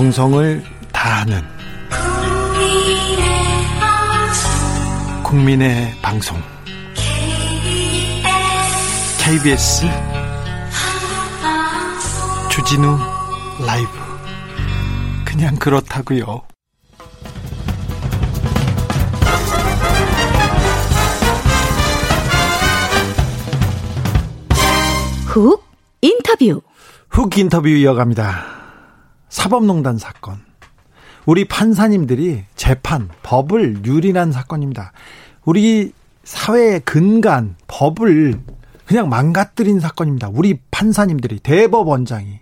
정성을 다하는 국민의 방송 KBS 주진우 라이브 그냥 그렇다고요. 훅 인터뷰 훅 인터뷰 이어갑니다. 사법농단 사건. 우리 판사님들이 재판, 법을 유린한 사건입니다. 우리 사회의 근간, 법을 그냥 망가뜨린 사건입니다. 우리 판사님들이, 대법원장이.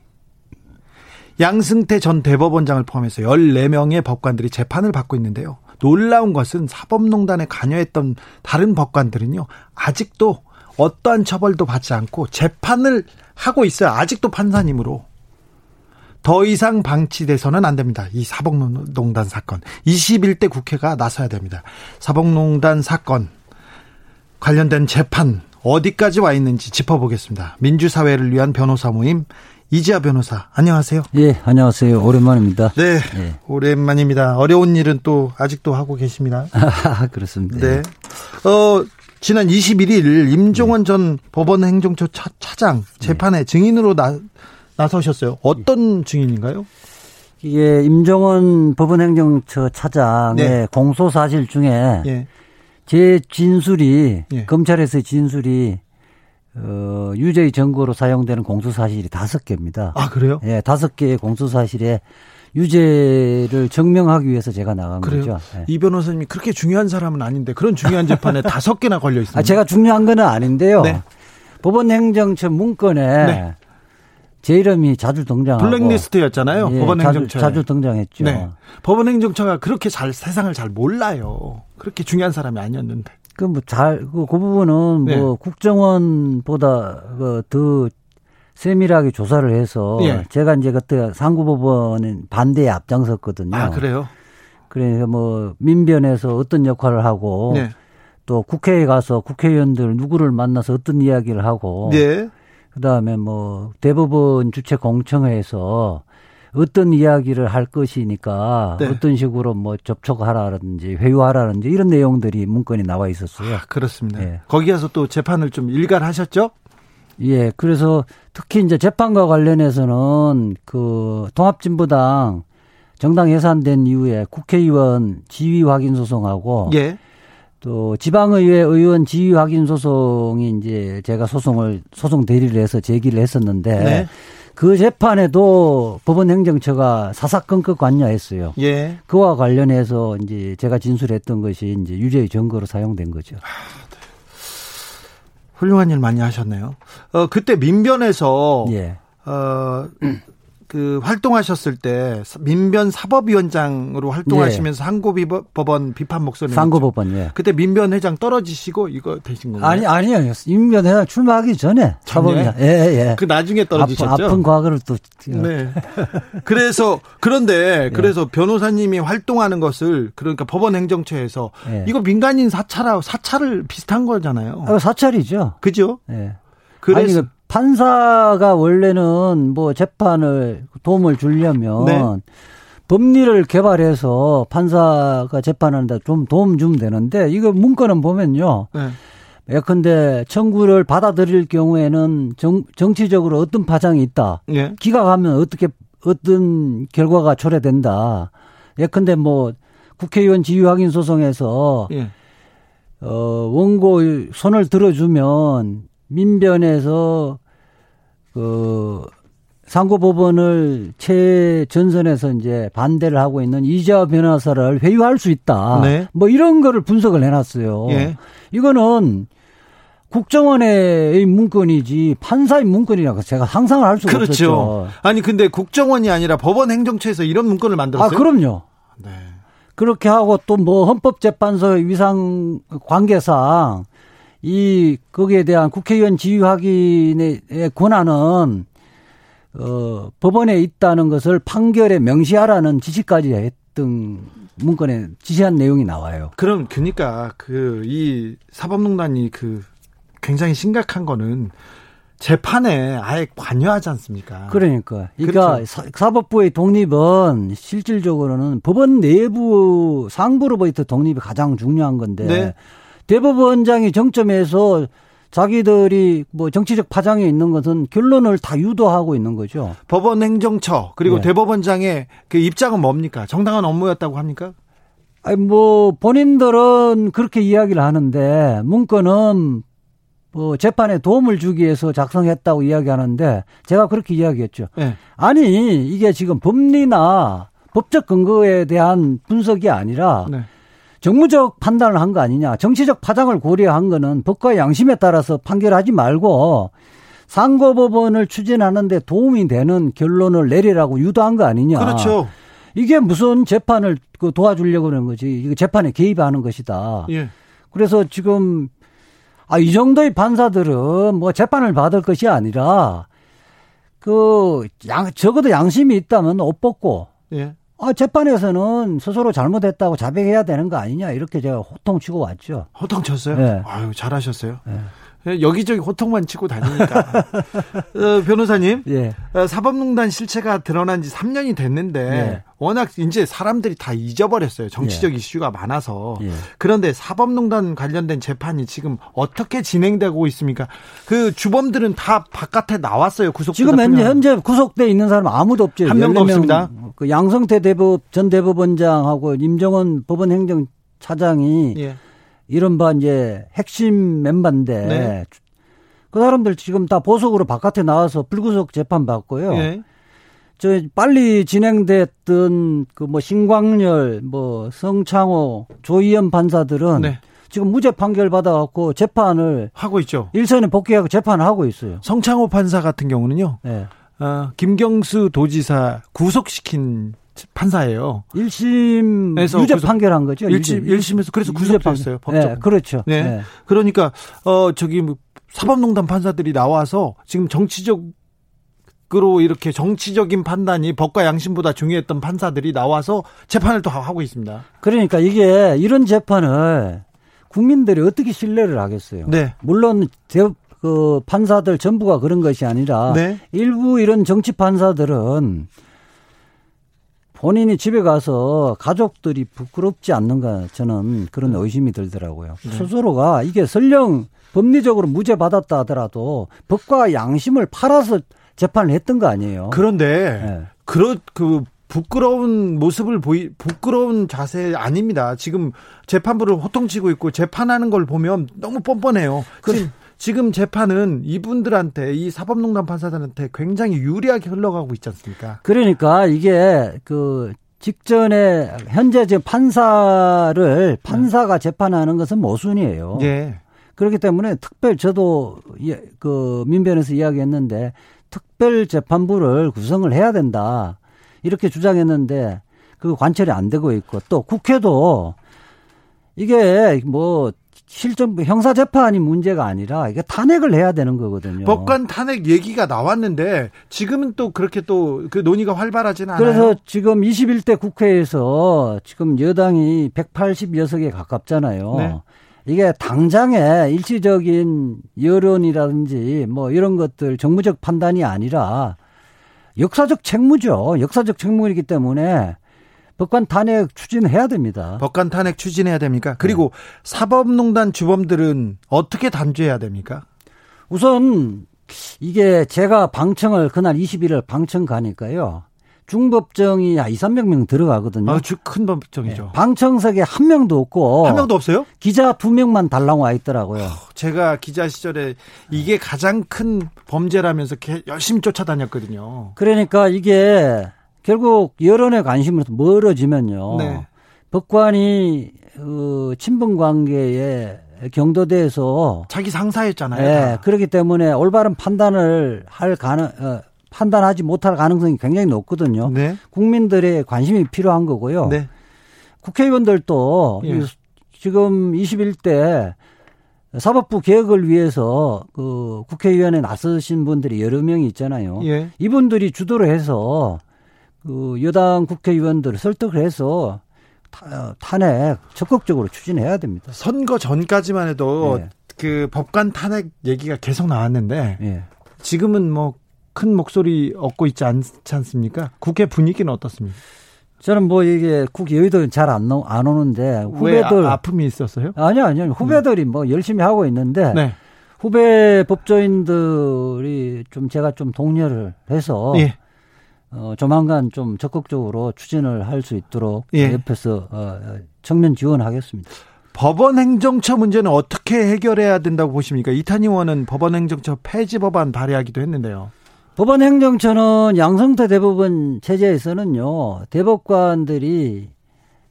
양승태 전 대법원장을 포함해서 14명의 법관들이 재판을 받고 있는데요. 놀라운 것은 사법농단에 관여했던 다른 법관들은요, 아직도 어떠한 처벌도 받지 않고 재판을 하고 있어요. 아직도 판사님으로. 더 이상 방치돼서는 안 됩니다. 이 사법농단 사건. 21대 국회가 나서야 됩니다. 사법농단 사건 관련된 재판 어디까지 와 있는지 짚어보겠습니다. 민주사회를 위한 변호사 모임 이지아 변호사 안녕하세요. 예, 안녕하세요. 오랜만입니다. 네, 예. 오랜만입니다. 어려운 일은 또 아직도 하고 계십니다. 그렇습니다. 네. 어, 지난 21일 임종원 네. 전 법원 행정처 차, 장 재판에 네. 증인으로 나, 나서셨어요. 어떤 증인인가요? 이게 임종원 법원행정처 차장의 네. 공소 사실 중에 네. 제 진술이 네. 검찰에서의 진술이 어, 유죄의 증거로 사용되는 공소 사실이 다섯 개입니다. 아 그래요? 예, 다섯 개의 공소 사실에 유죄를 증명하기 위해서 제가 나간 그래요? 거죠. 네. 이 변호사님이 그렇게 중요한 사람은 아닌데 그런 중요한 재판에 다섯 개나 걸려 있습니다. 아, 제가 중요한 거는 아닌데요. 네. 법원행정처 문건에 네. 제 이름이 자주 등장하고 블랙리스트였잖아요. 예, 법원행정처 자주, 자주, 등장했죠. 네. 법원행정처가 그렇게 잘 세상을 잘 몰라요. 그렇게 중요한 사람이 아니었는데. 그 뭐 잘그그 부분은 네. 뭐 국정원보다 그더 세밀하게 조사를 해서 예. 제가 이제 그때 상고법원은 반대에 앞장섰거든요. 아 그래요? 그래서 뭐 민변에서 어떤 역할을 하고 네. 또 국회에 가서 국회의원들 누구를 만나서 어떤 이야기를 하고 네. 그다음에 뭐 대법원 주최 공청회에서 어떤 이야기를 할 것이니까 네. 어떤 식으로 뭐 접촉하라든지 회유하라든지 이런 내용들이 문건이 나와 있었어요. 아, 그렇습니다. 예. 거기에서 또 재판을 좀 일관하셨죠? 예, 그래서 특히 이제 재판과 관련해서는 그 통합진보당 정당 예산된 이후에 국회의원 지위 확인 소송하고 예. 또 지방의회 의원 지위 확인 소송이 이제 제가 소송을 소송 대리를 해서 제기를 했었는데 네. 그 재판에도 법원 행정처가 사사건건 관여했어요. 예. 그와 관련해서 이제 제가 진술했던 것이 이제 유죄의 증거로 사용된 거죠. 아, 네. 훌륭한 일 많이 하셨네요. 어 그때 민변에서 예. 어 그 활동하셨을 때 민변 사법위원장으로 활동하시면서 예. 상고법원 비판 목소리 상고법원 예. 그때 민변 회장 떨어지시고 이거 되신 건가요? 아니 아니요 민변 회장 출마하기 전에 사법위원 예예 예. 그 나중에 떨어지셨죠? 아픈, 아픈 과거를 또 네. 그래서 그런데 예. 그래서 변호사님이 활동하는 것을 그러니까 법원 행정처에서 예. 이거 민간인 사찰하고 사찰을 비슷한 거잖아요. 아, 사찰이죠. 그죠? 예. 그래서 아니, 판사가 원래는 뭐 재판을 도움을 주려면 네. 법리를 개발해서 판사가 재판하는데 좀 도움 주면 되는데 이거 문건은 보면요. 네. 예컨대 청구를 받아들일 경우에는 정, 정치적으로 어떤 파장이 있다. 네. 기각하면 어떻게 어떤 결과가 초래된다. 예컨대 뭐 국회의원 지휘 확인 소송에서 예. 어 원고 손을 들어주면 민변에서 그 상고법원을 최전선에서 이제 반대를 하고 있는 이재화 변호사를 회유할 수 있다. 네. 뭐 이런 거를 분석을 해놨어요. 예. 이거는 국정원의 문건이지 판사의 문건이라고 제가 상상을 할 수가 그렇죠. 없었죠. 아니 근데 국정원이 아니라 법원 행정처에서 이런 문건을 만들었어요. 아 그럼요. 네. 그렇게 하고 또 뭐 헌법재판소의 위상 관계상 이 거기에 대한 국회의원 지휘 확인의 권한은 어 법원에 있다는 것을 판결에 명시하라는 지시까지 했던 문건에 지시한 내용이 나와요. 그럼 그러니까 그 이 사법농단이 그 굉장히 심각한 거는 재판에 아예 관여하지 않습니까? 그러니까. 그러니까 그렇죠. 사법부의 독립은 실질적으로는 법원 내부 상부로부터 독립이 가장 중요한 건데 네. 대법원장이 정점에서 자기들이 뭐 정치적 파장에 있는 것은 결론을 다 유도하고 있는 거죠. 법원 행정처 그리고 네. 대법원장의 그 입장은 뭡니까? 정당한 업무였다고 합니까? 아니 뭐 본인들은 그렇게 이야기를 하는데 문건은 뭐 재판에 도움을 주기 위해서 작성했다고 이야기하는데 제가 그렇게 이야기했죠. 네. 아니 이게 지금 법리나 법적 근거에 대한 분석이 아니라 네. 정무적 판단을 한 거 아니냐. 정치적 파장을 고려한 거는 법과 양심에 따라서 판결하지 말고 상고법원을 추진하는데 도움이 되는 결론을 내리라고 유도한 거 아니냐. 그렇죠. 이게 무슨 재판을 그 도와주려고 그러는 거지. 이거 재판에 개입하는 것이다. 예. 그래서 지금 아, 이 정도의 판사들은 뭐 재판을 받을 것이 아니라 그 양, 적어도 양심이 있다면 옷 벗고 예. 아, 재판에서는 스스로 잘못했다고 자백해야 되는 거 아니냐 이렇게 제가 호통치고 왔죠. 호통쳤어요? 네. 아유 잘하셨어요. 네. 여기저기 호통만 치고 다니니까. 어, 변호사님, 예. 어, 사법농단 실체가 드러난 지 3년이 됐는데 예. 워낙 이제 사람들이 다 잊어버렸어요. 정치적 예. 이슈가 많아서. 예. 그런데 사법농단 관련된 재판이 지금 어떻게 진행되고 있습니까? 그 주범들은 다 바깥에 나왔어요. 구속 지금 현재, 현재 구속돼 있는 사람 아무도 없죠. 한 명도 없습니다. 그 양성태 대법 전 대법원장하고 임정원 법원행정 차장이 예. 이른바 이제 핵심 멤버인데 네. 그 사람들 지금 다 보석으로 바깥에 나와서 불구속 재판 받고요. 네. 저 빨리 진행됐던 그 뭐 신광열, 뭐 성창호, 조희연 판사들은 네. 지금 무죄 판결 받아갖고 재판을 하고 있죠. 일선에 복귀하고 재판을 하고 있어요. 성창호 판사 같은 경우는요. 네. 어, 김경수 도지사 구속시킨 판사예요. 1심에서 유죄 판결한 거죠. 1심 1심에서 그래서 구속됐어요. 법적. 네, 그렇죠. 네. 네. 그러니까 어 저기 뭐 사법농단 판사들이 나와서 지금 정치적 으로 이렇게 정치적인 판단이 법과 양심보다 중요했던 판사들이 나와서 재판을 또 하고 있습니다. 그러니까 이게 이런 재판을 국민들이 어떻게 신뢰를 하겠어요? 네. 물론 그 판사들 전부가 그런 것이 아니라 네. 일부 이런 정치 판사들은 본인이 집에 가서 가족들이 부끄럽지 않는가 저는 그런 네. 의심이 들더라고요. 네. 스스로가 이게 설령 법리적으로 무죄 받았다 하더라도 법과 양심을 팔아서 재판을 했던 거 아니에요. 그런데 네. 그런 그 부끄러운 모습을 보이 부끄러운 자세 아닙니다. 지금 재판부를 호통치고 있고 재판하는 걸 보면 너무 뻔뻔해요. 그, 지금 재판은 이분들한테 이 사법농단 판사들한테 굉장히 유리하게 흘러가고 있지 않습니까? 그러니까 이게 그 직전에 현재 지금 판사를 판사가 재판하는 것은 모순이에요. 예. 그렇기 때문에 특별 저도 그 민변에서 이야기했는데 특별 재판부를 구성을 해야 된다 이렇게 주장했는데 그 관철이 안 되고 있고 또 국회도 이게 뭐 실전 형사 재판이 문제가 아니라 이게 탄핵을 해야 되는 거거든요. 법관 탄핵 얘기가 나왔는데 지금은 또 그렇게 또 그 논의가 활발하지는 않아요. 그래서 지금 21대 국회에서 지금 여당이 180여석에 가깝잖아요. 네. 이게 당장의 일시적인 여론이라든지 뭐 이런 것들 정무적 판단이 아니라 역사적 책무죠. 역사적 책무이기 때문에 법관 탄핵 추진해야 됩니다. 법관 탄핵 추진해야 됩니까? 그리고 네. 사법농단 주범들은 어떻게 단죄해야 됩니까? 우선 이게 제가 방청을 그날 21일 방청 가니까요. 중법정이 2, 300명 들어가거든요. 아, 큰 법정이죠. 네. 방청석에 한 명도 없고. 한 명도 없어요? 기자 두 명만 달랑 와 있더라고요. 제가 기자 시절에 이게 가장 큰 범죄라면서 열심히 쫓아다녔거든요. 그러니까 이게 결국 여론의 관심으로서 멀어지면요. 네. 법관이 그 친분 관계에 경도돼서 자기 상사였잖아요. 네, 그렇기 때문에 올바른 판단을 할 가능 어, 판단하지 못할 가능성이 굉장히 높거든요. 네. 국민들의 관심이 필요한 거고요. 네. 국회의원들도 예. 지금 21대 사법부 개혁을 위해서 그 국회의원에 나서신 분들이 여러 명이 있잖아요. 예. 이분들이 주도를 해서 그 여당 국회의원들을 설득을 해서 탄핵 적극적으로 추진해야 됩니다. 선거 전까지만 해도 네. 그 법관 탄핵 얘기가 계속 나왔는데 네. 지금은 뭐 큰 목소리 얻고 있지 않지 않습니까? 국회 분위기는 어떻습니까? 저는 뭐 이게 국회의도 잘 안 안 오는데 후배들 아, 픔이 있었어요? 아니요, 아니요. 후배들이 음. 뭐 열심히 하고 있는데 네. 후배 법조인들이 좀 제가 좀 독려를 해서 예. 어, 조만간 좀 적극적으로 추진을 할 수 있도록 예. 옆에서 어, 청년 지원하겠습니다. 법원 행정처 문제는 어떻게 해결해야 된다고 보십니까? 이탄 의원은 법원 행정처 폐지 법안 발의하기도 했는데요. 법원 행정처는 양성태 대법원 체제에서는요 대법관들이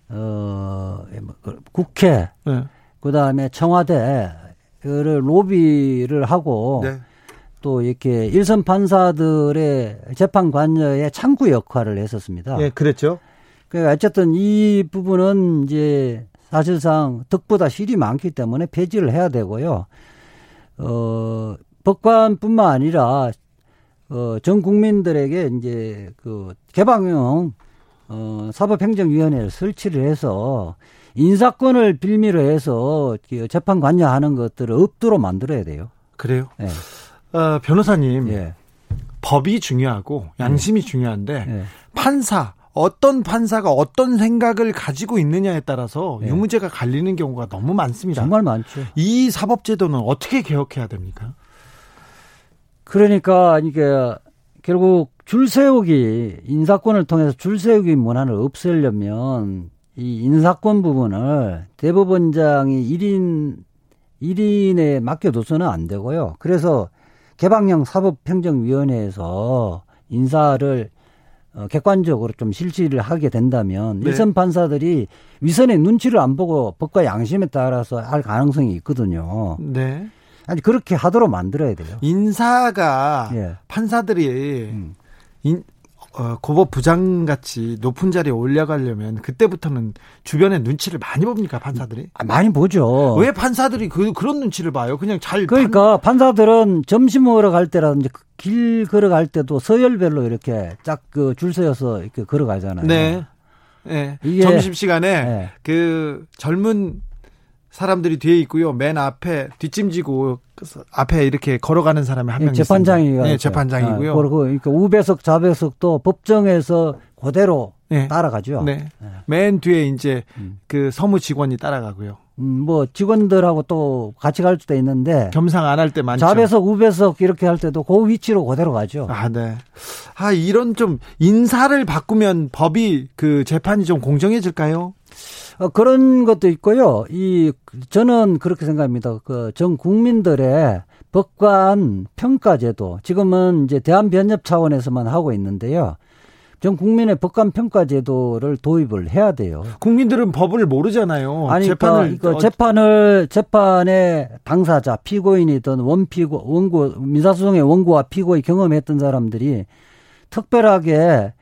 어 뭐, 그 국회 네. 그다음에 청와대를 로비를 하고 네. 또 이렇게 일선 판사들의 재판 관여의 창구 역할을 했었습니다. 예, 그랬죠. 그러니까 어쨌든 이 부분은 이제 사실상 덕보다 실이 많기 때문에 폐지를 해야 되고요. 어, 법관뿐만 아니라 어, 전 국민들에게 이제 그 개방형 어, 사법행정위원회를 설치를 해서 인사권을 빌미로 해서 그 재판 관여하는 것들을 없도록 만들어야 돼요. 그래요? 네. 어, 변호사님, 예. 법이 중요하고 양심이 예. 중요한데 예. 판사 어떤 판사가 어떤 생각을 가지고 있느냐에 따라서 예. 유무죄가 갈리는 경우가 너무 많습니다. 정말 많죠. 이 사법제도는 어떻게 개혁해야 됩니까? 그러니까 이게 결국 줄 세우기 인사권을 통해서 줄 세우기 문화를 없애려면 이 인사권 부분을 대법원장이 1인 1인에 맡겨둬서는 안 되고요. 그래서 개방형 사법행정위원회에서 인사를 어, 객관적으로 좀 실시를 하게 된다면 네. 일선 판사들이 위선의 눈치를 안 보고 법과 양심에 따라서 할 가능성이 있거든요. 네. 아니 그렇게 하도록 만들어야 돼요. 인사가 예. 판사들이 음. 인, 어, 고법 부장 같이 높은 자리에 올라가려면 그때부터는 주변에 눈치를 많이 봅니까 판사들이? 아, 많이 보죠. 왜 판사들이 그 그런 눈치를 봐요? 그냥 잘 그러니까 판... 사들은 점심 먹으러 갈 때라든지 그길 걸어갈 때도 서열별로 이렇게 짝 그 줄 서여서 이렇게 걸어가잖아요. 네. 네. 점심 시간에 네. 그 젊은 사람들이 뒤에 있고요. 맨 앞에 뒷짐지고 앞에 이렇게 걸어가는 사람이 한명 네, 재판장이 네, 재판장이고요. 아, 그리고 그러니까 우배석, 좌배석도 법정에서 그대로 네. 따라가죠. 네. 네. 맨 뒤에 이제 음. 그 서무 직원이 따라가고요. 음, 뭐 직원들하고 또 같이 갈 수도 있는데 겸상 안 할 때 많죠. 좌배석, 우배석 이렇게 할 때도 그 위치로 그대로 가죠. 아, 네. 아, 이런 좀 인사를 바꾸면 법이 그 재판이 좀 공정해질까요? 어, 그런 것도 있고요. 이 저는 그렇게 생각합니다. 그 전 국민들의 법관 평가제도 지금은 이제 대한변협 차원에서만 하고 있는데요. 전 국민의 법관 평가 제도를 도입을 해야 돼요. 국민들은 법을 모르잖아요. 아니, 재판을 그러니까 재판을 재판의 당사자, 피고인이든 원피고 원고 민사소송의 원고와 피고의 경험했던 사람들이 특별하게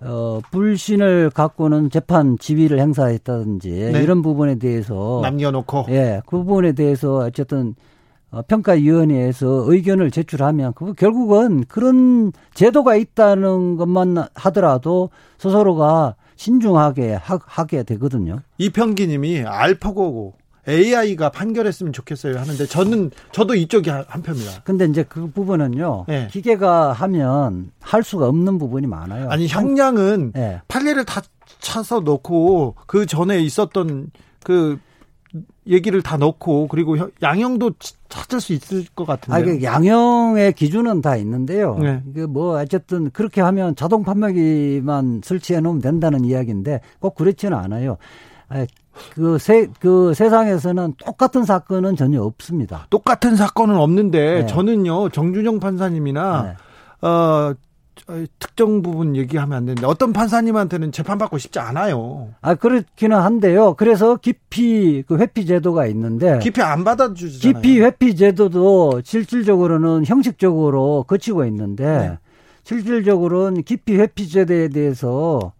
어, 불신을 갖고는 재판 지위를 행사했다든지 네. 이런 부분에 대해서 남겨놓고 예, 그 부분에 대해서 어쨌든 어, 평가위원회에서 의견을 제출하면 그 결국은 그런 제도가 있다는 것만 하더라도 스스로가 신중하게 하, 하게 되거든요. 이평기님이 알파고고 AI가 판결했으면 좋겠어요 하는데 저는 저도 이쪽이 한편입니다. 근데 이제 그 부분은요. 네. 기계가 하면 할 수가 없는 부분이 많아요. 아니 형량은 네. 판례를 다 차서 놓고 그 전에 있었던 그 얘기를 다 넣고 그리고 양형도 찾을 수 있을 것 같은데. 아, 그 양형의 기준은 다 있는데요. 네. 그뭐 어쨌든 그렇게 하면 자동 판매기만 설치해 놓으면 된다는 이야기인데 꼭 그렇지는 않아요. 그, 세, 그 세상에서는 똑같은 사건은 전혀 없습니다. 똑같은 사건은 없는데 네. 저는요 정준영 판사님이나 네. 어 특정 부분 얘기하면 안 되는데 어떤 판사님한테는 재판받고 싶지 않아요. 아 그렇기는 한데요. 그래서 기피 그 회피 제도가 있는데 기피 안 받아주잖아요. 기피 회피 제도도 실질적으로는 형식적으로 거치고 있는데 네. 실질적으로는 기피 회피 제도에 대해서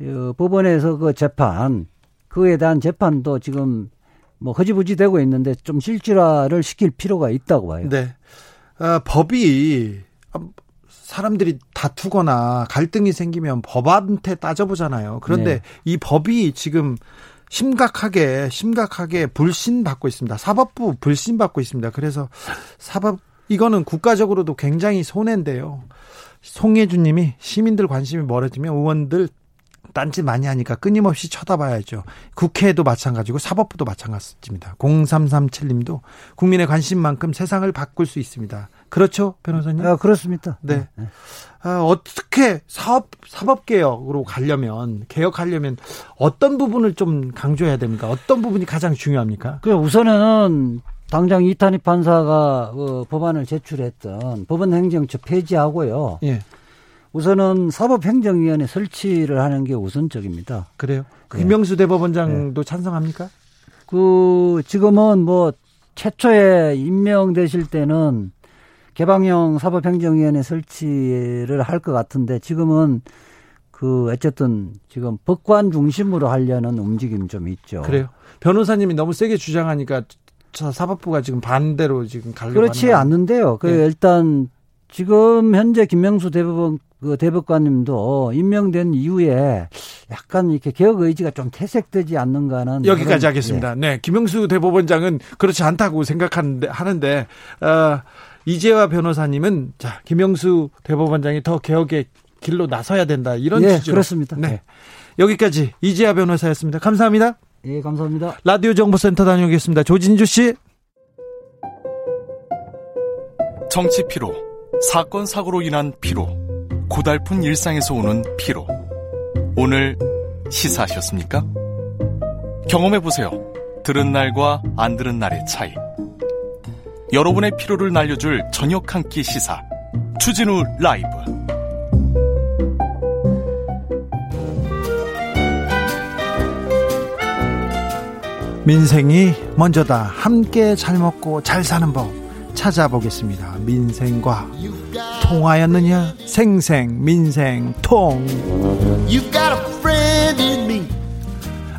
어, 법원에서 그 재판 그에 대한 재판도 지금 뭐 허지부지 되고 있는데 좀 실질화를 시킬 필요가 있다고 봐요. 네. 어, 법이 사람들이 다투거나 갈등이 생기면 법한테 따져보잖아요. 그런데 네. 이 법이 지금 심각하게 심각하게 불신받고 있습니다. 사법부 불신받고 있습니다. 그래서 사법 이거는 국가적으로도 굉장히 손해인데요. 송혜주님이 시민들 관심이 멀어지면 의원들 딴짓 많이 하니까 끊임없이 쳐다봐야죠. 국회도 마찬가지고 사법부도 마찬가지입니다. 0337님도 국민의 관심만큼 세상을 바꿀 수 있습니다. 그렇죠, 변호사님? 아, 그렇습니다. 네. 네. 아, 어떻게 사업 사법 개혁으로 가려면 개혁하려면 어떤 부분을 좀 강조해야 됩니까? 어떤 부분이 가장 중요합니까? 그 우선은 당장 이탄희 판사가 어, 법안을 제출했던 법원 행정처 폐지하고요. 예. 우선은 사법행정위원회 설치를 하는 게 우선적입니다. 그래요? 네. 김명수 대법원장도 네. 찬성합니까? 그 지금은 뭐 최초에 임명되실 때는 개방형 사법행정위원회 설치를 할 것 같은데 지금은 그 어쨌든 지금 법관 중심으로 하려는 움직임 좀 있죠. 그래요. 변호사님이 너무 세게 주장하니까 사법부가 지금 반대로 지금 가려고 그렇지 않는데요. 그 네. 일단 지금 현재 김명수 대법원 그 대법관님도 임명된 이후에 약간 이렇게 개혁 의지가 좀 퇴색되지 않는가는 여기까지 하겠습니다. 예. 네, 김영수 대법원장은 그렇지 않다고 생각하는데 하는데 어, 이재화 변호사님은 자 김영수 대법원장이 더 개혁의 길로 나서야 된다 이런 예, 취지로 그렇습니다. 네. 네. 여기까지 이재화 변호사였습니다. 감사합니다. 예, 감사합니다. 라디오 정보센터 다녀오겠습니다. 조진주 씨. 정치 피로, 사건 사고로 인한 피로, 고달픈 일상에서 오는 피로. 오늘 시사하셨습니까? 경험해 보세요. 들은 날과 안 들은 날의 차이. 여러분의 피로를 날려줄 저녁 한 끼 시사. 추진우 라이브. 민생이 먼저다. 함께 잘 먹고 잘 사는 법 찾아보겠습니다. 민생과 통하였느냐? 생생 민생 통.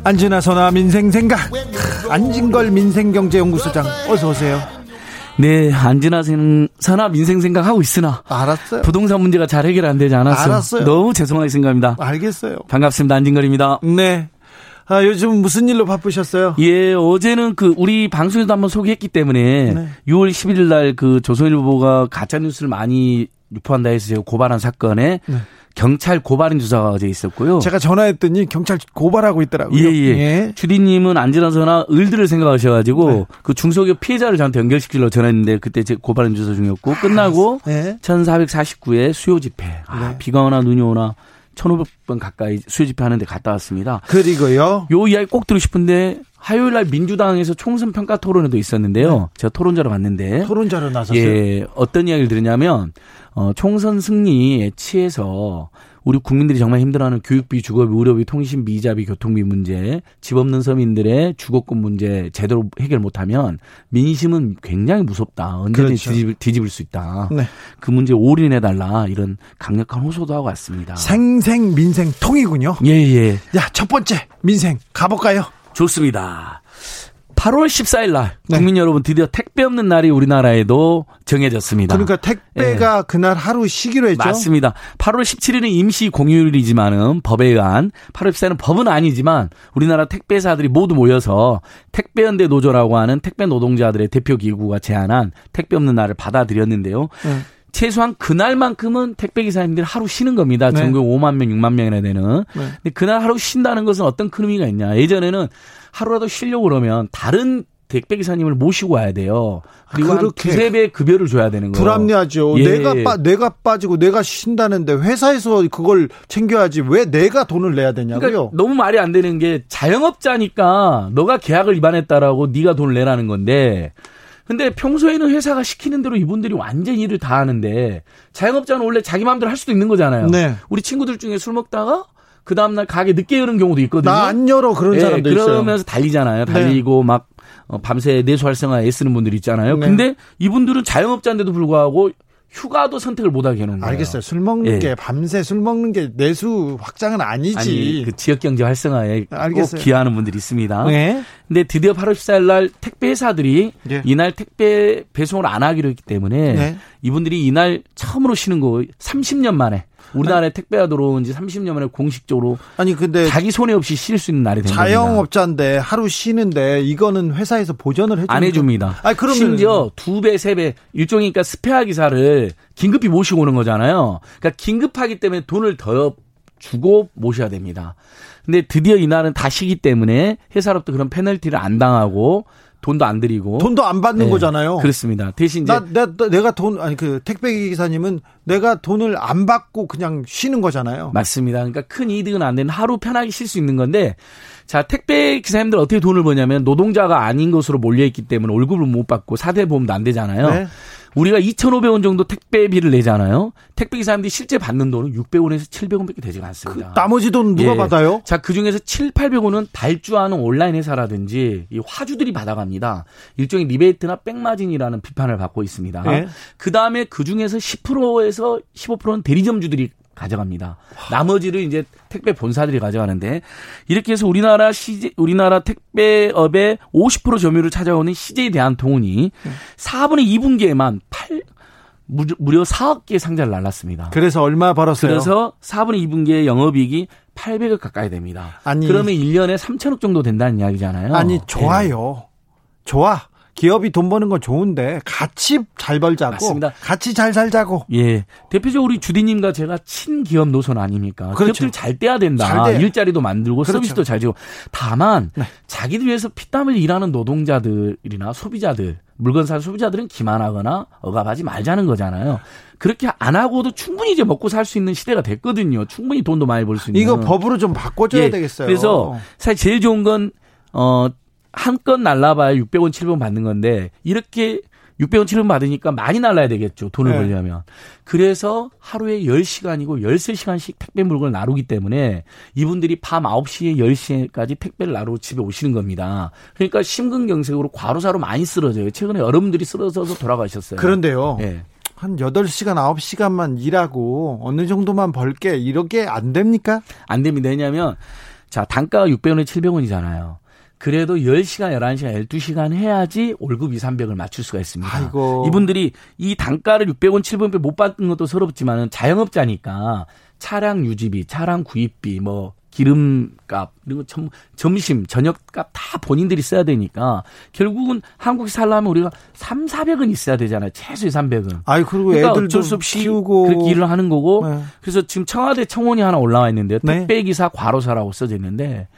안진아 선아 민생 생각 안진걸 민생경제연구소장 어서 오세요. 네, 안진아 선아 민생 생각 하고 있으나 알았어요. 부동산 문제가 잘 해결 안 되지 않았어요. 알았어요. 너무 죄송하게 생각합니다. 알겠어요. 반갑습니다. 안진걸입니다. 네. 아, 요즘 무슨 일로 바쁘셨어요? 예, 어제는 그 우리 방송에도 한번 소개했기 때문에 네. 6월 11일 날 그 조선일보가 가짜 뉴스를 많이 유포한다 해서 제가 고발한 사건에 네. 경찰 고발인 조사가 어제 있었고요. 제가 전화했더니 경찰 고발하고 있더라고요. 예, 예. 예. 주디님은 안전하서나 을들을 생각하셔가지고 네. 그 중소기업 피해자를 저한테 연결시키려고 전화했는데 그때 제 고발인 조사 중이었고 아, 끝나고 네. 1449회 수요 집회. 아, 네. 비가 오나 눈이 오나 1,500번 가까이 수요 집회하는데 갔다 왔습니다. 그리고요. 요 이야기 꼭 듣고 싶은데 화요일 날 민주당에서 총선 평가 토론회도 있었는데요. 네. 제가 토론자로 갔는데 토론자로 나섰어요. 예, 어떤 이야기를 들으냐면 어, 총선 승리에 취해서 우리 국민들이 정말 힘들어하는 교육비, 주거비, 의료비, 통신비, 이자비, 교통비 문제, 집 없는 서민들의 주거권 문제 제대로 해결 못하면 민심은 굉장히 무섭다. 언제든지 그렇죠. 뒤집을, 뒤집을, 수 있다. 네. 그 문제 올인해달라 이런 강력한 호소도 하고 왔습니다. 생생 민생 통이군요. 예 예. 야첫 번째 민생 가볼까요? 좋습니다. 8월 14일 날 네. 국민 여러분 드디어 택배 없는 날이 우리나라에도 정해졌습니다. 그러니까 택배가 네. 그날 하루 쉬기로 했죠. 맞습니다. 8월 17일은 임시 공휴일이지만은 법에 의한 8월 14일은 법은 아니지만 우리나라 택배사들이 모두 모여서 택배연대 노조라고 하는 택배 노동자들의 대표 기구가 제안한 택배 없는 날을 받아들였는데요. 네. 최소한 그날만큼은 택배 기사님들이 하루 쉬는 겁니다. 네. 전국 5만 명, 6만 명이나 되는. 네. 근데 그날 하루 쉰다는 것은 어떤 큰 의미가 있냐? 예전에는 하루라도 쉬려고 그러면 다른 택배 기사님을 모시고 와야 돼요. 그리고 한 두세 배 급여를 줘야 되는 거예요. 불합리하죠. 예. 내가 빠 내가 빠지고 내가 쉰다는데 회사에서 그걸 챙겨야지 왜 내가 돈을 내야 되냐고요. 그러니까 너무 말이 안 되는 게 자영업자니까 너가 계약을 위반했다라고 네가 돈을 내라는 건데 근데 평소에는 회사가 시키는 대로 이분들이 완전 일을 다 하는데 자영업자는 원래 자기 마음대로 할 수도 있는 거잖아요. 네. 우리 친구들 중에 술 먹다가 그 다음날 가게 늦게 여는 경우도 있거든요. 나 안 열어 그런 네, 사람도 있어요. 그러면서 달리잖아요. 네. 달리고 네. 막 어, 밤새 내수 활성화 애쓰는 분들 있잖아요. 네. 근데 이분들은 자영업자인데도 불구하고 휴가도 선택을 못하게 해놓은 거예요. 알겠어요. 술 먹는 예. 게 밤새 술 먹는 게 내수 확장은 아니지. 아니, 그 지역 경제 활성화에 알겠어요. 꼭 기여하는 분들이 있습니다. 네. 근데 드디어 8월 14일 날 택배 회사들이 예. 이날 택배 배송을 안 하기로 했기 때문에 네. 이분들이 이날 처음으로 쉬는 거 30년 만에 우리나라에 택배가 들어온 지 30년 만에 공식적으로 아니 근데 자기 손해 없이 쉴 수 있는 날이 된 겁니다. 자영업자인데 하루 쉬는데 이거는 회사에서 보전을 해줍니까? 안 해줍니다. 아니 그러면 심지어 두 배, 세 배, 일종이니까 스페어 기사를 긴급히 모시고 오는 거잖아요. 그러니까 긴급하기 때문에 돈을 더 주고 모셔야 됩니다. 근데 드디어 이날은 다 쉬기 때문에 회사로부터 그런 페널티를 안 당하고 돈도 안 드리고 돈도 안 받는 네, 거잖아요. 그렇습니다. 대신 이제 나, 내, 내가 돈 아니 그 택배 기사님은 내가 돈을 안 받고 그냥 쉬는 거잖아요. 맞습니다. 그러니까 큰 이득은 안 되는 하루 편하게 쉴 수 있는 건데 자 택배 기사님들 어떻게 돈을 버냐면 노동자가 아닌 것으로 몰려 있기 때문에 월급을 못 받고 사대 보험도 안 되잖아요. 네. 우리가 2,500원 정도 택배비를 내잖아요. 택배 기사님들이 실제 받는 돈은 600원에서 700원밖에 되지가 않습니다. 나머지 돈 누가 예. 받아요? 자, 그 중에서 7, 800원은 발주하는 온라인 회사라든지 이 화주들이 받아갑니다. 일종의 리베이트나 백마진이라는 비판을 받고 있습니다. 예. 그 다음에 그 중에서 10%에서 15%는 대리점주들이 가져갑니다. 나머지를 이제 택배 본사들이 가져가는데 이렇게 해서 우리나라 CJ, 우리나라 택배업의 50% 점유율을 찾아오는 CJ 대한통운이 4분의 2분기에만 8 무려- 무려 4억 개 상자를 날랐습니다. 그래서 얼마 벌었어요? 그래서 4분의 2분기의 영업이익이 800억 가까이 됩니다. 아니- 그러면 1년에 3천억 정도 된다는 이야기잖아요. 아니 예. 좋아요. 좋아. 기업이 돈 버는 건 좋은데 같이 잘 벌자고. 맞습니다. 같이 잘 살자고. 예. 대표적으로 우리 주디님과 제가 친기업 노선 아닙니까? 그렇죠. 기업들 잘 떼야 된다. 잘 돼. 일자리도 만들고 그렇죠. 서비스도 잘 지고. 다만 네. 자기들 위해서 피땀을 일하는 노동자들이나 소비자들, 물건 사는 소비자들은 기만하거나 억압하지 말자는 거잖아요. 그렇게 안 하고도 충분히 이제 먹고 살 수 있는 시대가 됐거든요. 충분히 돈도 많이 벌 수 있는. 이거 법으로 좀 바꿔줘야 예, 되겠어요. 그래서 사실 제일 좋은 건, 어, 한 건 날라봐야 600원, 700원 받는 건데, 이렇게 600원, 700원 받으니까 많이 날라야 되겠죠. 돈을 네. 벌려면. 그래서 하루에 10시간이고 13시간씩 택배 물건을 나르기 때문에 이분들이 밤 9시에 10시까지 택배를 나르고 집에 오시는 겁니다. 그러니까 심근경색으로 과로사로 많이 쓰러져요. 최근에 여러분들이 쓰러져서 돌아가셨어요. 그런데요. 예. 한 8시간, 9시간만 일하고 어느 정도만 벌게 이렇게 안 됩니까? 안 됩니다. 왜냐하면 자 단가가 600원에 700원이잖아요. 그래도 10시간, 11시간, 12시간 해야지 월급 2, 300을 맞출 수가 있습니다. 아이고. 이분들이 이 단가를 600원, 700원 못 받는 것도 서럽지만은 자영업자니까 차량 유지비, 차량 구입비, 뭐 기름값, 이런 거 점, 점심, 저녁값 다 본인들이 써야 되니까 결국은 한국에 살려면 우리가 3, 400은 있어야 되잖아요. 최소 300은. 아이 그리고 그러니까 애들도 어쩔 수 없이 키우고 그렇게 일을 하는 거고 네. 그래서 지금 청와대 청원이 하나 올라와 있는데요. 네. 택배기사 과로사라고 써져 있는데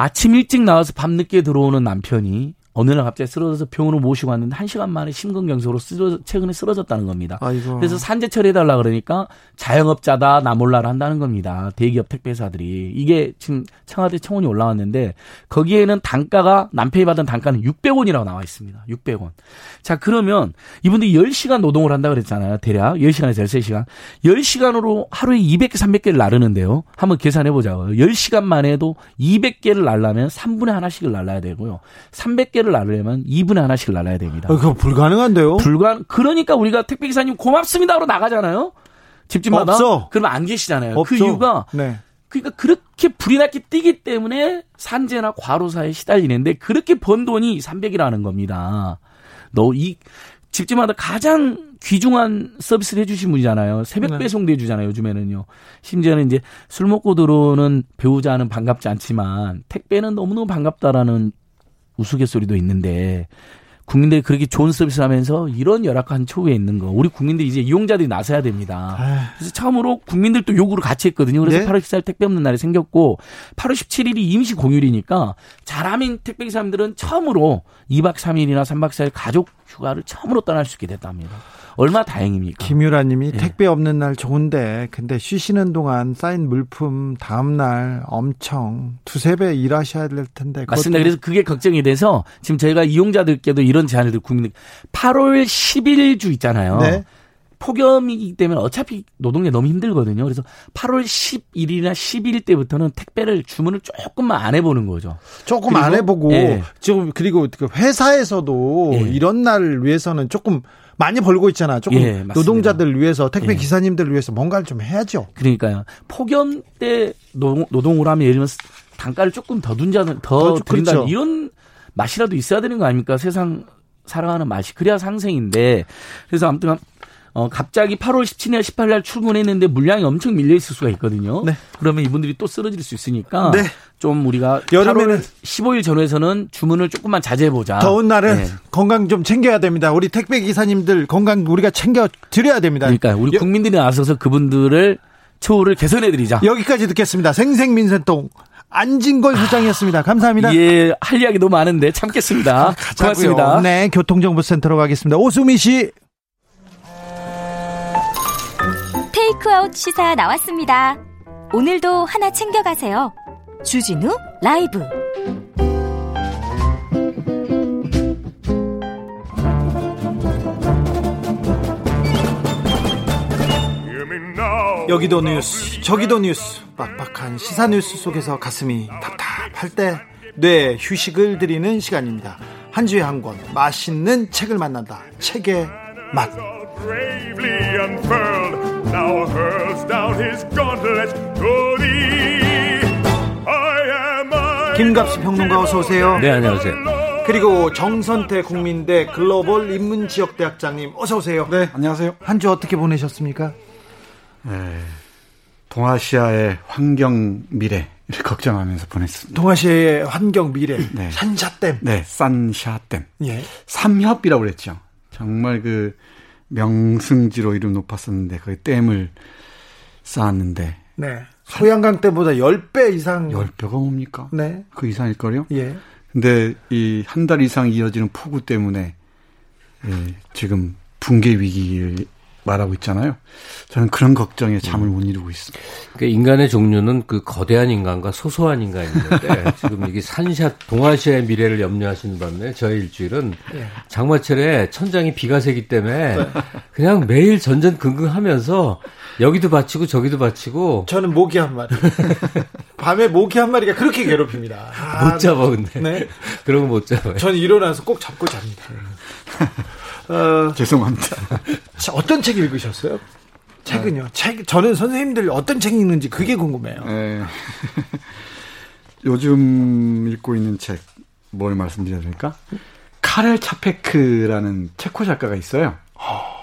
아침 일찍 나와서 밤 늦게 들어오는 남편이 어느 날 갑자기 쓰러져서 병원을 모시고 왔는데 한 시간 만에 심근경색으로 쓰러, 최근에 쓰러졌다는 겁니다. 아이고. 그래서 산재 처리해달라 그러니까 자영업자다 나 몰라를 한다는 겁니다. 대기업 택배사들이 이게 지금 청와대 청원이 올라왔는데 거기에는 단가가 남편이 받은 단가는 600원이라고 나와 있습니다. 600원. 자 그러면 이분들이 10시간 노동을 한다 그랬잖아요. 대략 10시간에서 13시간. 10시간으로 하루에 200개 300개를 나르는데요. 한번 계산해 보자고요. 10시간만 해도 200개를 날라면 3분의 하나씩을 날라야 되고요. 300개를 날으려면 2분의 하나씩을 날라야 됩니다. 아, 그거 불가능한데요? 불가 그러니까 우리가 택배 기사님 고맙습니다로 나가잖아요. 집집마다 없어. 그러면 안 계시잖아요. 없죠. 그 이유가 네. 그러니까 그렇게 불이 나게 뛰기 때문에 산재나 과로사에 시달리는데 그렇게 번 돈이 300이라는 겁니다. 너 이 집집마다 가장 귀중한 서비스를 해주신 분이잖아요. 새벽 네. 배송도 해주잖아요. 요즘에는요. 심지어는 이제 술 먹고 들어오는 배우자는 반갑지 않지만 택배는 너무너무 반갑다라는 우스갯소리도 있는데 국민들이 그렇게 좋은 서비스를 하면서 이런 열악한 초기에 있는 거 우리 국민들이 이제 이용자들이 나서야 됩니다. 그래서 처음으로 국민들도 요구를 같이 했거든요. 그래서 네. 8월 14일 택배 없는 날이 생겼고 8월 17일이 임시 공휴일이니까 잘하면 택배 기사님들은 처음으로 2박 3일이나 3박 4일 가족 휴가를 처음으로 떠날 수 있게 됐답니다. 얼마나 다행입니까? 김유라 님이 예. 택배 없는 날 좋은데 근데 쉬시는 동안 쌓인 물품 다음 날 엄청 두세 배 일하셔야 될 텐데. 맞습니다. 그래서 그게 걱정이 돼서 지금 저희가 이용자들께도 이런 제안을 드리고 국민들 8월 10일 주 있잖아요. 네. 폭염이기 때문에 어차피 노동력 너무 힘들거든요. 그래서 8월 11일이나 12일 때부터는 택배를 주문을 조금만 안 해보는 거죠. 조금 그리고- 안 해보고 예. 지금 그리고 그 회사에서도 예. 이런 날 위해서는 조금 많이 벌고 있잖아. 조금 예. 노동자들 위해서 택배 예. 기사님들 위해서 뭔가를 좀 해야죠. 그러니까요. 폭염 때 노동, 노동을 하면 예를 들면 단가를 조금 더 둔자는 더 더 드린다 그렇죠. 이런 맛이라도 있어야 되는 거 아닙니까? 세상 살아가는 맛이 그래야 상생인데 그래서 아무튼 어, 갑자기 8월 17일, 18일 날 출근했는데 물량이 엄청 밀려 있을 수가 있거든요. 네. 그러면 이분들이 또 쓰러질 수 있으니까 네. 좀 우리가 여름에는 8월 15일 전후에서는 주문을 조금만 자제해 보자. 더운 날은 네. 건강 좀 챙겨야 됩니다. 우리 택배 기사님들 건강 우리가 챙겨 드려야 됩니다. 그러니까 우리 여- 국민들이 나서서 그분들을 처우를 개선해 드리자. 여기까지 듣겠습니다. 생생민센동 안진걸 소장이었습니다. 감사합니다. 예, 할 이야기 너무 많은데 참겠습니다. 가자고요. 고맙습니다. 네, 교통정보센터로 가겠습니다. 오수미 씨. 테이크아웃 시사 나왔습니다. 오늘도 하나 챙겨가세요. 주진우 라이브. 여기도 뉴스, 저기도 뉴스, 빡빡한 시사 뉴스 속에서 가슴이 답답할 때 뇌 휴식을 드리는 시간입니다. 한 주에 한 권 맛있는 책을 만난다. 책의 맛. Now hurls down his gauntlet to thee. I am I. 김갑수 평론가 어서 오세요. 네, 안녕하세요. 그리고 정선태 국민대 글로벌 인문지역대학장님 어서 오세요. 네, 안녕하세요. 한 주 어떻게 보내셨습니까? 동아시아의 환경 미래를 걱정하면서 보냈습니다. 동아시아의 환경 미래 네. 산샤댐. 네, 산샤댐. 예. 삼협이라고 그랬죠. 정말 그 명승지로 이름 높았었는데 거기 댐을 쌓았는데 네. 소양강 때보다 10배 이상 10배가 뭡니까? 네. 그 이상일걸요? 예. 근데 이 한 달 이상 이어지는 폭우 때문에 예, 지금 붕괴 위기를 말하고 있잖아요. 저는 그런 걱정에 잠을 못 이루고 있습니다. 그러니까 인간의 종류는 그 거대한 인간과 소소한 인간이 있는데 지금 이게 산샷 동아시아의 미래를 염려하시는 반면에 저의 일주일은 장마철에 천장이 비가 새기 때문에 그냥 매일 전전긍긍하면서 여기도 바치고 저기도 바치고 저는 모기 한 마리. 밤에 모기 한 마리가 그렇게 괴롭힙니다. 아, 못 잡아 근데 네. 그런 거 못 잡아요. 저는 일어나서 꼭 잡고 잡니다. 어, 죄송합니다. 자, 어떤 책 읽으셨어요? 책은요. 책 저는 선생님들 어떤 책 읽는지 그게 궁금해요. 예. 요즘 읽고 있는 책 뭘 말씀드려야 될까? 카렐 차페크라는 체코 작가가 있어요.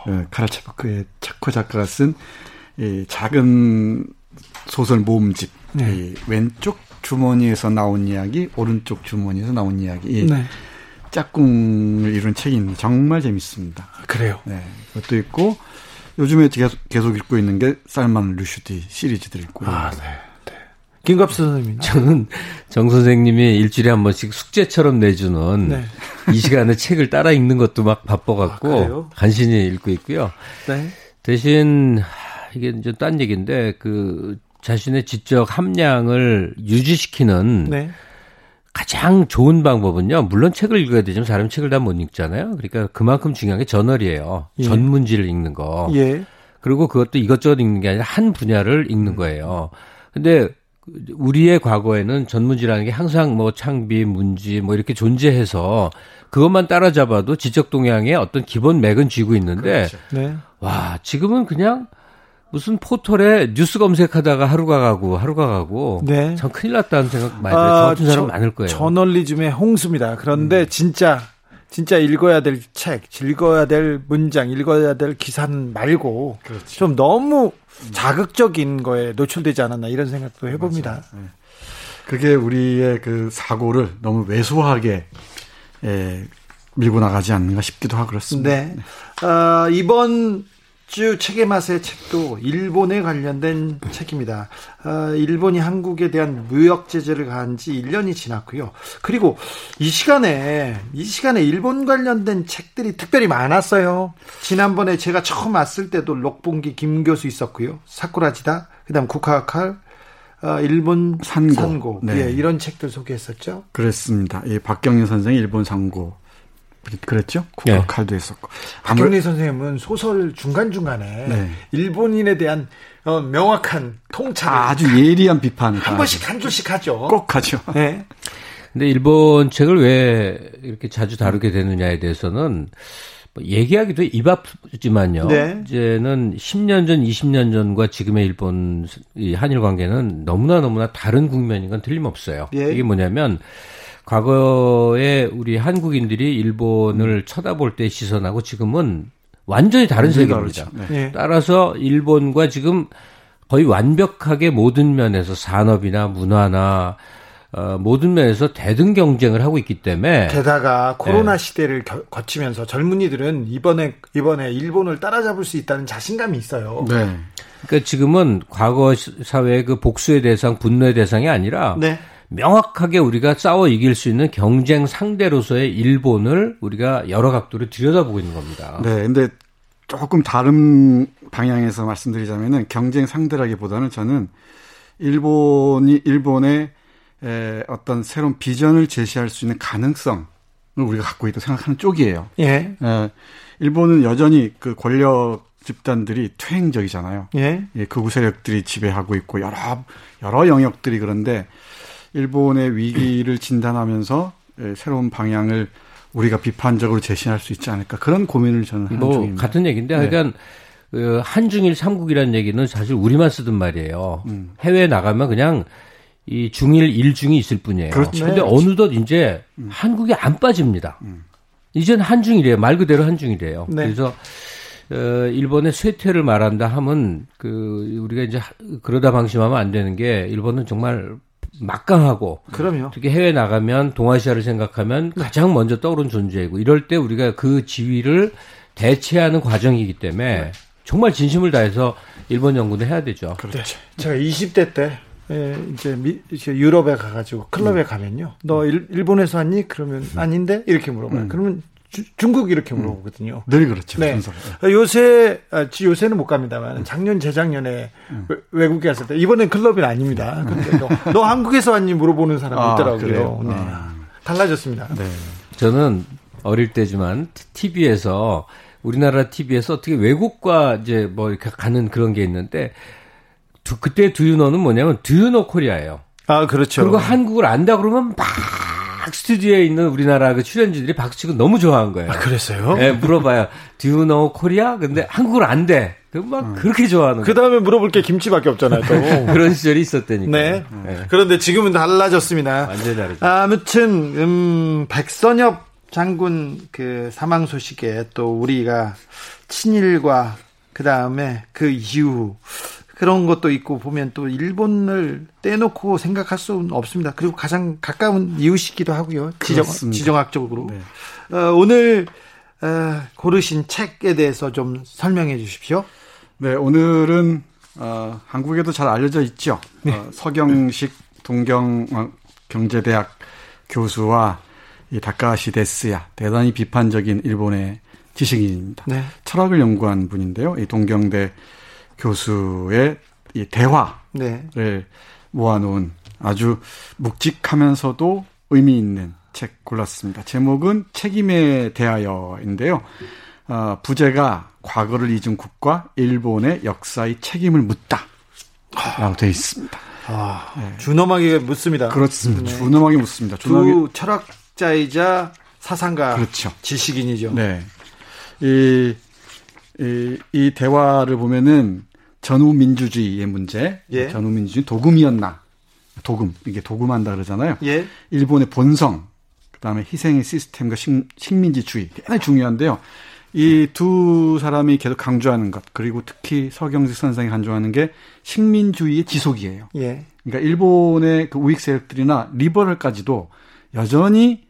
예, 카렐 차페크의 체코 작가가 쓴 이 작은 소설 모음집. 이 왼쪽 주머니에서 나온 이야기, 오른쪽 주머니에서 나온 이야기. 이 네. 짝꿍을 이룬 책이 있는데 정말 재밌습니다. 그래요. 네, 그것도 있고 요즘에 계속, 계속 읽고 있는 게 살만 루슈디 시리즈들 있고요. 아, 네. 네. 김갑수 선생님. 저는 정 선생님이 일주일에 한 번씩 숙제처럼 내주는 네. 이 시간에 책을 따라 읽는 것도 막 아, 바빠갖고 그래요? 간신히 읽고 있고요. 네. 대신 하, 이게 이제 딴 얘기인데 그 자신의 지적 함량을 유지시키는 네. 가장 좋은 방법은요. 물론 책을 읽어야 되지만 사람 책을 다 못 읽잖아요. 그러니까 그만큼 중요한 게 저널이에요. 예. 전문지를 읽는 거. 예. 그리고 그것도 이것저것 읽는 게 아니라 한 분야를 읽는 거예요. 근데 우리의 과거에는 전문지라는 게 항상 뭐 창비, 문지 뭐 이렇게 존재해서 그것만 따라잡아도 지적 동향의 어떤 기본 맥은 쥐고 있는데 네. 와, 지금은 그냥 무슨 포털에 뉴스 검색하다가 하루가 가고 하루가 가고 네. 참 큰일 났다는 생각 많이 들어요. 아, 저 같은 사람 저- 많을 거예요. 음. 저널리즘의 홍수입니다. 그런데 진짜 진짜 읽어야 될 책, 읽어야 될 문장, 읽어야 될 기사는 말고 그렇죠. 좀 너무 자극적인 거에 노출되지 않았나 이런 생각도 해봅니다. 그게 우리의 그 사고를 너무 왜소하게 예, 밀고 나가지 않는가 싶기도 하고 그렇습니다. 네. 어, 이번 주 책의 맛의 책도 일본에 관련된 책입니다. 어, 일본이 한국에 대한 무역 제재를 가한 지 1년이 지났고요. 그리고 이 시간에 이 시간에 일본 관련된 책들이 특별히 많았어요. 지난번에 제가 처음 왔을 때도 록봉기 김 교수 있었고요. 사쿠라지다. 그다음 국화칼 어, 일본 산고, 산고. 네. 예, 이런 책들 소개했었죠. 그렇습니다. 이 박경린 선생이 일본 상고 그랬죠? 네. 국화칼도 했었고. 박경리 선생님은 소설 중간 중간에 네. 일본인에 대한 어, 명확한 통찰을 아주 예리한 비판을 한 번씩 한 줄씩 하죠. 꼭 하죠. 네. 근데 일본 책을 왜 이렇게 자주 다루게 되느냐에 대해서는 뭐 얘기하기도 입 아프지만요. 네. 이제는 10년 전, 20년 전과 지금의 일본 이 한일 관계는 너무나 너무나 다른 국면인 건 틀림없어요. 예. 이게 뭐냐면 과거에 우리 한국인들이 일본을 쳐다볼 때 시선하고 지금은 완전히 다른 세계입니다. 네. 예. 따라서 일본과 지금 거의 완벽하게 모든 면에서 산업이나 문화나 어, 모든 면에서 대등 경쟁을 하고 있기 때문에 게다가 코로나 네. 시대를 겨- 거치면서 젊은이들은 이번에 이번에 일본을 따라잡을 수 있다는 자신감이 있어요. 네. 그러니까 지금은 과거 시- 사회의 그 복수의 대상, 분노의 대상이 아니라 네. 명확하게 우리가 싸워 이길 수 있는 경쟁 상대로서의 일본을 우리가 여러 각도로 들여다보고 있는 겁니다. 네. 근데 조금 다른 방향에서 말씀드리자면은 경쟁 상대라기보다는 저는 일본이 일본의 에, 어떤 새로운 비전을 제시할 수 있는 가능성을 우리가 갖고 있다고 생각하는 쪽이에요. 예. 에, 일본은 여전히 그 권력 집단들이 퇴행적이잖아요. 예. 예, 극우 세력들이 지배하고 있고 여러 여러 영역들이 그런데 일본의 위기를 진단하면서 예, 새로운 방향을 우리가 비판적으로 제시할 수 있지 않을까 그런 고민을 저는 하는 뭐 중입니다. 같은 얘기인데 네. 그러니까 그 한중일 삼국이라는 얘기는 사실 우리만 쓰던 말이에요. 음. 해외에 나가면 그냥 이 중일 일중이 있을 뿐이에요. 그렇죠. 근데 네. 어느덧 이제 한국이 안 빠집니다. 이제는 한중이래요. 말 그대로 한중이래요. 네. 그래서 어, 일본의 쇠퇴를 말한다 하면 그 우리가 이제 하- 그러다 방심하면 안 되는 게 일본은 정말 막강하고 그럼요. 특히 해외 나가면 동아시아를 생각하면 가장 먼저 떠오르는 존재이고 이럴 때 우리가 그 지위를 대체하는 과정이기 때문에 정말 진심을 다해서 일본 연구는 해야 되죠. 네. 제가 20대 때 예, 이제 유럽에 가가지고 클럽에 가면요. 너 일, 일본에서 왔니? 그러면 아닌데 이렇게 물어봐요. 그러면 주- 중국 이렇게 물어보거든요. 늘 그렇죠. 네. 아, 요새 아, 지- 요새는 못 갑니다만 작년 재작년에 외- 외국에 갔을 때 이번엔 클럽이 아닙니다. 근데 너, 너 한국에서 왔니 물어보는 사람이 아, 있더라고요. 네. 달라졌습니다. 네. 저는 어릴 때지만 TV에서 우리나라 TV에서 어떻게 외국과 이제 뭐 이렇게 가는 그런 게 있는데 두, 그때 두유노는 뭐냐면 두유노 코리아예요. 아 그렇죠. 그리고 한국을 안다 그러면 막 스튜디오에 있는 우리나라 그 출연진들이 박수치고 너무 좋아한 거예요. 아, 그랬어요? 예, 물어봐요. Do you know Korea? 근데 한국을 안 돼. 그럼 막 그렇게 좋아하는 그 다음에 물어볼 게 김치밖에 없잖아요. 또. 그런 시절이 있었다니까. 네. 예, 그런데 지금은 달라졌습니다. 완전히 다르죠. 아무튼 음 백선엽 장군 그 사망 소식에 또 우리가 친일과 그 다음에 그 이후 그런 것도 있고 보면 또 일본을 떼놓고 생각할 수는 없습니다. 그리고 가장 가까운 이웃이기도 하고요. 지정. 지정학적으로. 네. 어, 오늘 어, 고르신 책에 대해서 좀 설명해 주십시오. 네, 오늘은 어, 한국에도 잘 알려져 있죠. 어, 서경식 동경 어, 경제대학 교수와 이 다카시 데스야 대단히 비판적인 일본의 지식인입니다. 네. 철학을 연구한 분인데요. 이 동경대 교수의 이 대화를 네. 모아놓은 아주 묵직하면서도 의미 있는 책 골랐습니다. 제목은 책임에 대하여인데요. 어, 부제가 과거를 잊은 국가 일본의 역사의 책임을 묻다. 라고 되어 있습니다. 아, 준엄하게 묻습니다. 그렇습니다. 네. 준엄하게 묻습니다. 준엄하게. 두 철학자이자 사상가 그렇죠. 지식인이죠. 네. 이, 이, 이 대화를 보면은 전후 민주주의의 문제, 예. 전후 민주주의 도금이었나, 도금 이게 도금한다 그러잖아요. 예. 일본의 본성, 그다음에 희생의 시스템과 식, 식민지주의 대단히 중요한데요. 이 두 사람이 계속 강조하는 것 그리고 특히 서경식 선생이 강조하는 게 식민주의의 지속이에요. 예. 그러니까 일본의 그 우익 세력들이나 리버럴까지도 여전히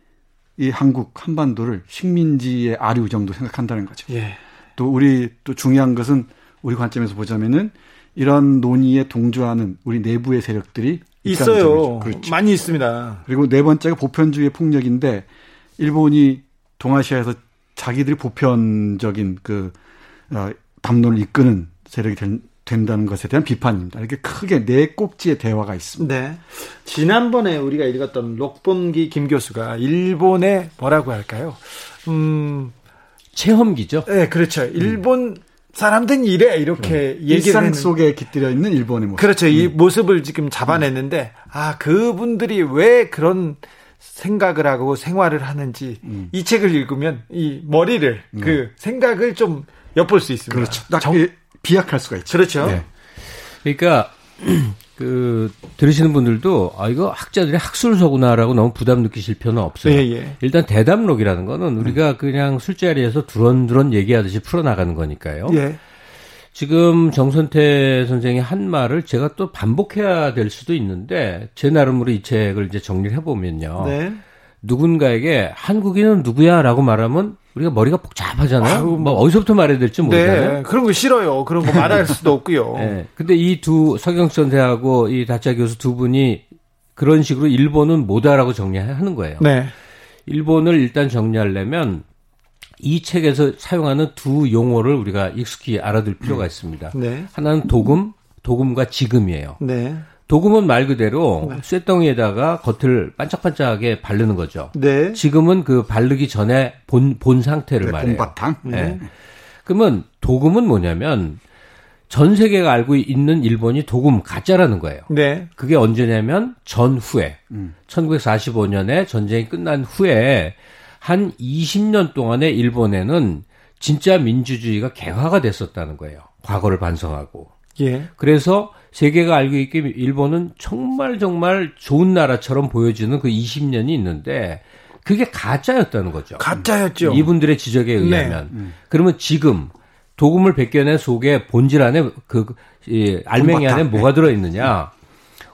이 한국 한반도를 식민지의 아류 정도 생각한다는 거죠. 예. 또 우리 또 중요한 것은 우리 관점에서 보자면은 이런 논의에 동조하는 우리 내부의 세력들이 있어요. 그렇죠. 많이 있습니다. 그리고 네 번째가 보편주의의 폭력인데 일본이 동아시아에서 자기들이 보편적인 그 어, 담론을 이끄는 세력이 된, 된다는 것에 대한 비판입니다. 이렇게 크게 네 꼭지의 대화가 있습니다. 네. 지난번에 우리가 읽었던 록본기 김 교수가 일본의 뭐라고 할까요? 음, 체험기죠. 네, 그렇죠. 일본 사람들은 이래 이렇게 얘기를 일상 속에 깃들여 있는 일본의 모습. 그렇죠. 이 모습을 지금 잡아냈는데 아 그분들이 왜 그런 생각을 하고 생활을 하는지 이 책을 읽으면 이 머리를 그 생각을 좀 엿볼 수 있습니다. 그렇죠. 딱 정- 이- 비약할 수가 있죠. 그렇죠. 네. 그러니까 그 들으시는 분들도 아 이거 학자들이 학술서구나라고 너무 부담 느끼실 필요는 없어요. 예, 예. 일단 대담록이라는 거는 우리가 그냥 술자리에서 두런두런 얘기하듯이 풀어나가는 거니까요. 예. 지금 정선태 선생이 한 말을 제가 또 반복해야 될 수도 있는데 제 나름으로 이 책을 이제 정리를 해보면요. 네. 누군가에게 한국인은 누구야라고 말하면 우리가 머리가 복잡하잖아요. 아유, 뭐 어디서부터 말해야 될지 모르잖아요. 네. 그런 거 싫어요. 그런 거 말할 수도 없고요. 네. 근데 이 두 서경 선생하고 이 다짜 교수 두 분이 그런 식으로 일본은 뭐다라고 정리하는 거예요. 네. 일본을 일단 정리하려면 이 책에서 사용하는 두 용어를 우리가 익숙히 알아둘 필요가 있습니다. 네. 하나는 도금, 도금과 지금이에요. 네. 도금은 말 그대로 쇠덩이에다가 겉을 반짝반짝하게 바르는 거죠. 네. 지금은 그 바르기 전에 본, 본 상태를 네, 말해요. 봄바탕. 네. 그러면 도금은 뭐냐면 전 세계가 알고 있는 일본이 도금 가짜라는 거예요. 네. 그게 언제냐면 전후에 음. 1945년에 전쟁이 끝난 후에 한 20년 동안의 일본에는 진짜 민주주의가 개화가 됐었다는 거예요. 과거를 반성하고. 예. 그래서 세계가 알고 있기 일본은 정말 정말 좋은 나라처럼 보여지는 그 20년이 있는데 그게 가짜였다는 거죠. 가짜였죠. 이분들의 지적에 의하면. 음. 그러면 지금 도금을 벗겨낸 속에 본질 안에 그 이, 알맹이 안에. 뭐가 들어 있느냐?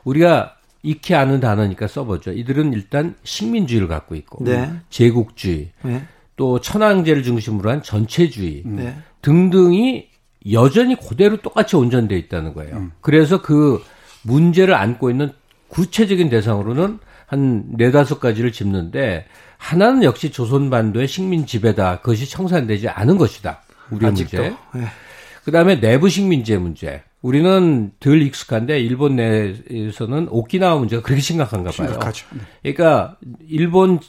우리가 익히 아는 단어니까 써보죠. 이들은 일단 식민주의를 갖고 있고 네. 제국주의, 네. 또 천황제를 중심으로 한 전체주의 네. 등등이 여전히 그대로 똑같이 온전돼 있다는 거예요. 그래서 그 문제를 안고 있는 구체적인 대상으로는 한 네다섯 가지를 짚는데 하나는 역시 조선 반도의 식민 지배다. 그것이 청산되지 않은 것이다. 우리의 아직도. 문제. 예. 그다음에 내부 식민지의 문제. 우리는 덜 익숙한데 일본 내에서는 오키나와 문제가 그렇게 심각한가 봐요. 심각하죠. 네. 그러니까 일본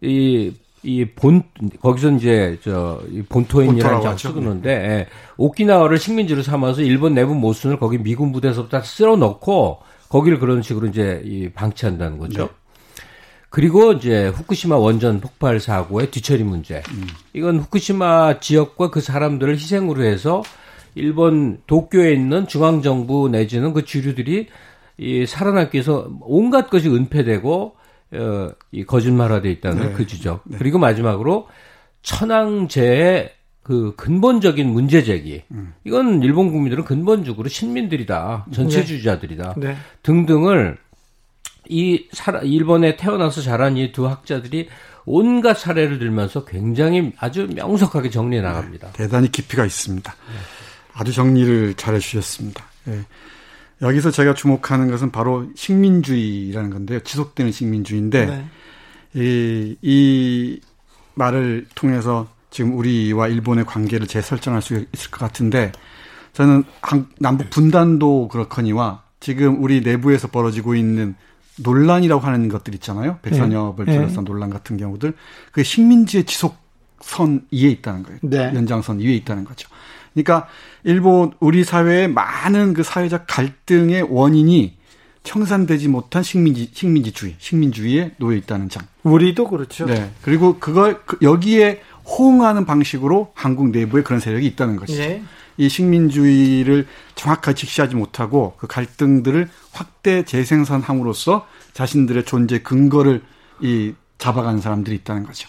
이 이 본 거기서 이제 저이 본토인이라는 장. 쓰는데 예, 오키나와를 식민지로 삼아서 일본 내부 모순을 거기 미군 부대에서부터 다 쓸어 넣고 거기를 그런 식으로 이제 이 방치한다는 거죠. 네. 그리고 이제 후쿠시마 원전 폭발 사고의 뒤처리 문제. 음. 이건 후쿠시마 지역과 그 사람들을 희생으로 해서 일본 도쿄에 있는 중앙 정부 내지는 그 주류들이 이 살아남기 위해서 온갖 것이 은폐되고 어, 이 거짓말화돼 있다는 네. 그 지적. 그리고 마지막으로 천황제의 그 근본적인 문제 제기. 음. 이건 일본 국민들은 근본적으로 신민들이다. 전체주의자들이다. 네. 등등을 이 사라, 일본에 태어나서 자란 이 두 학자들이 온갖 사례를 들면서 굉장히 아주 명석하게 정리해 나갑니다. 대단히 깊이가 있습니다. 아주 정리를 잘 해주셨습니다. 예. 여기서 제가 주목하는 것은 바로 식민주의라는 건데요. 지속되는 식민주의인데, 네. 이, 이 말을 통해서 지금 우리와 일본의 관계를 재설정할 수 있을 것 같은데, 저는 한- 남북 분단도 그렇거니와 지금 우리 내부에서 벌어지고 있는 논란이라고 하는 것들 있잖아요. 백선엽을 예. 둘러싼 논란 같은 경우들. 그 식민지의 지속선 위에 있다는 거예요. 네. 연장선 위에 있다는 거죠. 그러니까 일본 우리 사회의 많은 그 사회적 갈등의 원인이 청산되지 못한 식민지 식민지주의, 식민주의에 놓여 있다는 점. 우리도 그렇죠. 네. 그리고 그걸 그- 여기에 호응하는 방식으로 한국 내부에 그런 세력이 있다는 것이죠. 예. 이 식민주의를 정확하게 직시하지 못하고 그 갈등들을 확대 재생산함으로써 자신들의 존재 근거를 이 잡아가는 사람들이 있다는 거죠.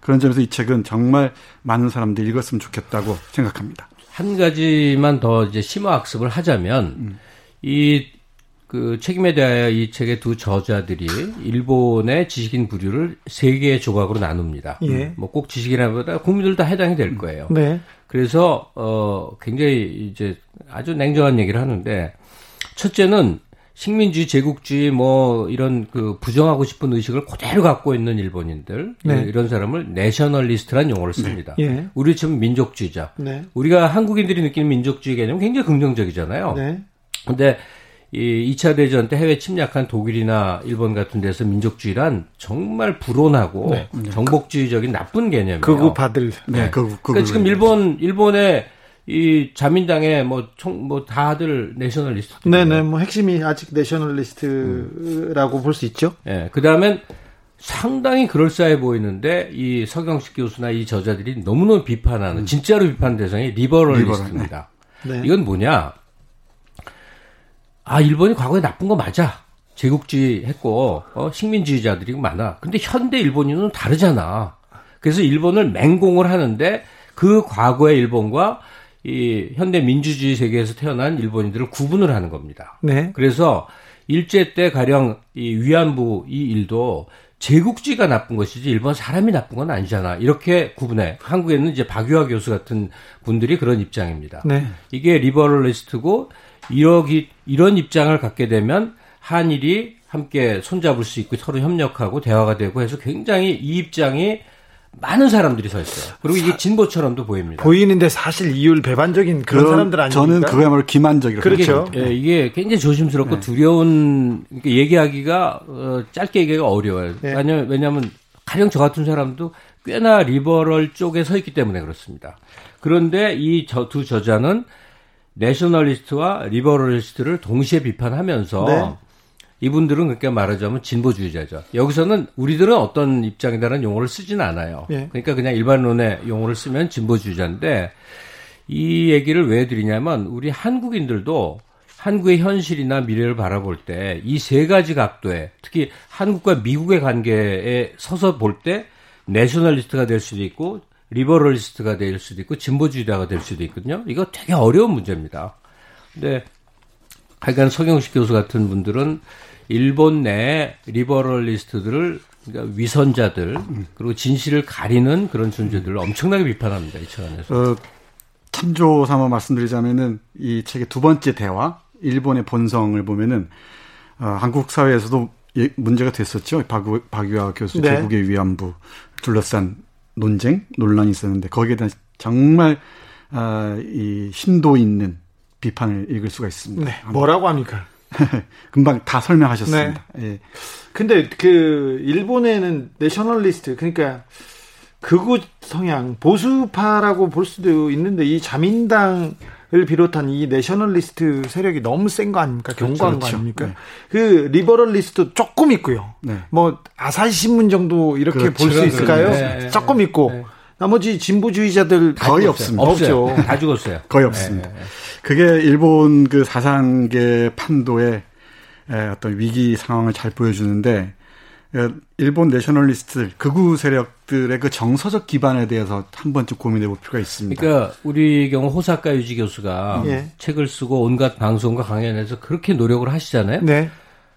그런 점에서 이 책은 정말 많은 사람들이 읽었으면 좋겠다고 생각합니다. 한 가지만 더 이제 심화 학습을 하자면 이그 책임에 대하여 이 책의 두 저자들이 일본의 지식인 부류를 세 개의 조각으로 나눕니다. 예. 뭐꼭 지식인보다 국민들 다 해당이 될 거예요. 네. 그래서 어 굉장히 이제 아주 냉정한 얘기를 하는데 첫째는 식민주의, 제국주의 뭐 이런 그 부정하고 싶은 의식을 그대로 갖고 있는 일본인들 네. 이런 사람을 내셔널리스트란 용어를 씁니다. 예. 우리 지금 민족주의자. 네. 우리가 한국인들이 느끼는 민족주의 개념은 굉장히 긍정적이잖아요. 네. 근데 이 2차 대전 때 해외 침략한 독일이나 일본 같은 데서 민족주의란 정말 불온하고 정복주의적인 나쁜 개념이에요. 극우 받을. 네, 그, 그, 그러니까 지금 일본 일본의 이 자민당의 뭐총뭐 다들 내셔널리스트. 네네, 뭐 핵심이 아직 내셔널리스트라고 볼수 있죠. 예. 그다음엔 상당히 그럴싸해 보이는데 이 서경식 교수나 이 저자들이 너무너무 비판하는 진짜로 비판 대상이 리버럴리스트입니다. 네. 이건 뭐냐? 아 일본이 과거에 나쁜 거 맞아. 제국주의 했고 어, 식민주의자들이 많아. 근데 현대 일본인은 다르잖아. 그래서 일본을 맹공을 하는데 그 과거의 일본과 이 현대 민주주의 세계에서 태어난 일본인들을 구분을 하는 겁니다. 네. 그래서 일제 때 가령 이 위안부 이 일도 제국주의가 나쁜 것이지 일본 사람이 나쁜 건 아니잖아. 이렇게 구분해. 한국에는 이제 박유하 교수 같은 분들이 그런 입장입니다. 네. 이게 리버럴리스트고 이러기 이런 입장을 갖게 되면 한일이 함께 손잡을 수 있고 서로 협력하고 대화가 되고 해서 굉장히 이 입장이 많은 사람들이 서 있어요. 그리고 이게 진보처럼도 보입니다. 보이는데 사실 이율 배반적인 그런 그- 사람들 아닙니까? 저는 그거야말로 기만적이라고 그렇죠. 생각합니다. 예, 이게 굉장히 조심스럽고 네. 두려운 그러니까 얘기하기가 어, 짧게 얘기하기가 어려워요. 네. 왜냐면 왜냐하면 가령 저 같은 사람도 꽤나 리버럴 쪽에 서 있기 때문에 그렇습니다. 그런데 이 저 두 저자는 내셔널리스트와 리버럴리스트를 동시에 비판하면서 네. 이분들은 그렇게 말하자면 진보주의자죠. 여기서는 우리들은 어떤 입장이다라는 용어를 쓰진 않아요. 예. 그러니까 그냥 일반론의 용어를 쓰면 진보주의자인데 이 얘기를 왜 드리냐면 우리 한국인들도 한국의 현실이나 미래를 바라볼 때 이 세 가지 각도에 특히 한국과 미국의 관계에 서서 볼 때 내셔널리스트가 될 수도 있고 리버럴리스트가 될 수도 있고 진보주의자가 될 수도 있거든요. 이거 되게 어려운 문제입니다. 근데 하여간 서경식 교수 같은 분들은 일본 내 리버럴리스트들을 그러니까 위선자들 그리고 진실을 가리는 그런 존재들을 엄청나게 비판합니다. 이 책 안에서. 어, 참조 삼아 말씀드리자면은 이 책의 두 번째 대화, 일본의 본성을 보면은 어, 한국 사회에서도 예- 문제가 됐었죠. 박유, 박유하 교수 네. 제국의 위안부 둘러싼 논쟁 논란이 있었는데 거기에 대한 정말 아, 이 심도 있는 비판을 읽을 수가 있습니다. 네. 뭐라고 합니까? 금방 다 설명하셨습니다. 네. 예. 근데 그 일본에는 내셔널리스트 그러니까 극우 성향 보수파라고 볼 수도 있는데 이 자민당을 비롯한 이 내셔널리스트 세력이 너무 센 거 아닙니까? 견고한 거 그렇죠. 아닙니까? 네. 그 리버럴리스트 조금 있고요. 네. 뭐 아사히 신문 정도 이렇게 그렇죠. 볼수 있을까요? 네, 네, 조금 있고 네. 나머지 진보주의자들 거의 없어요. 없습니다. 없어요. 없죠. 다 죽었어요. 거의 없습니다. 그게 일본 그 사상계 판도의 에, 어떤 위기 상황을 잘 보여주는데 에, 일본 내셔널리스트들 극우 세력들의 그 정서적 기반에 대해서 한 번쯤 고민해 볼 필요가 있습니다. 그러니까 우리 경우 호사카 유지 교수가 예. 책을 쓰고 온갖 방송과 강연에서 그렇게 노력을 하시잖아요. 네.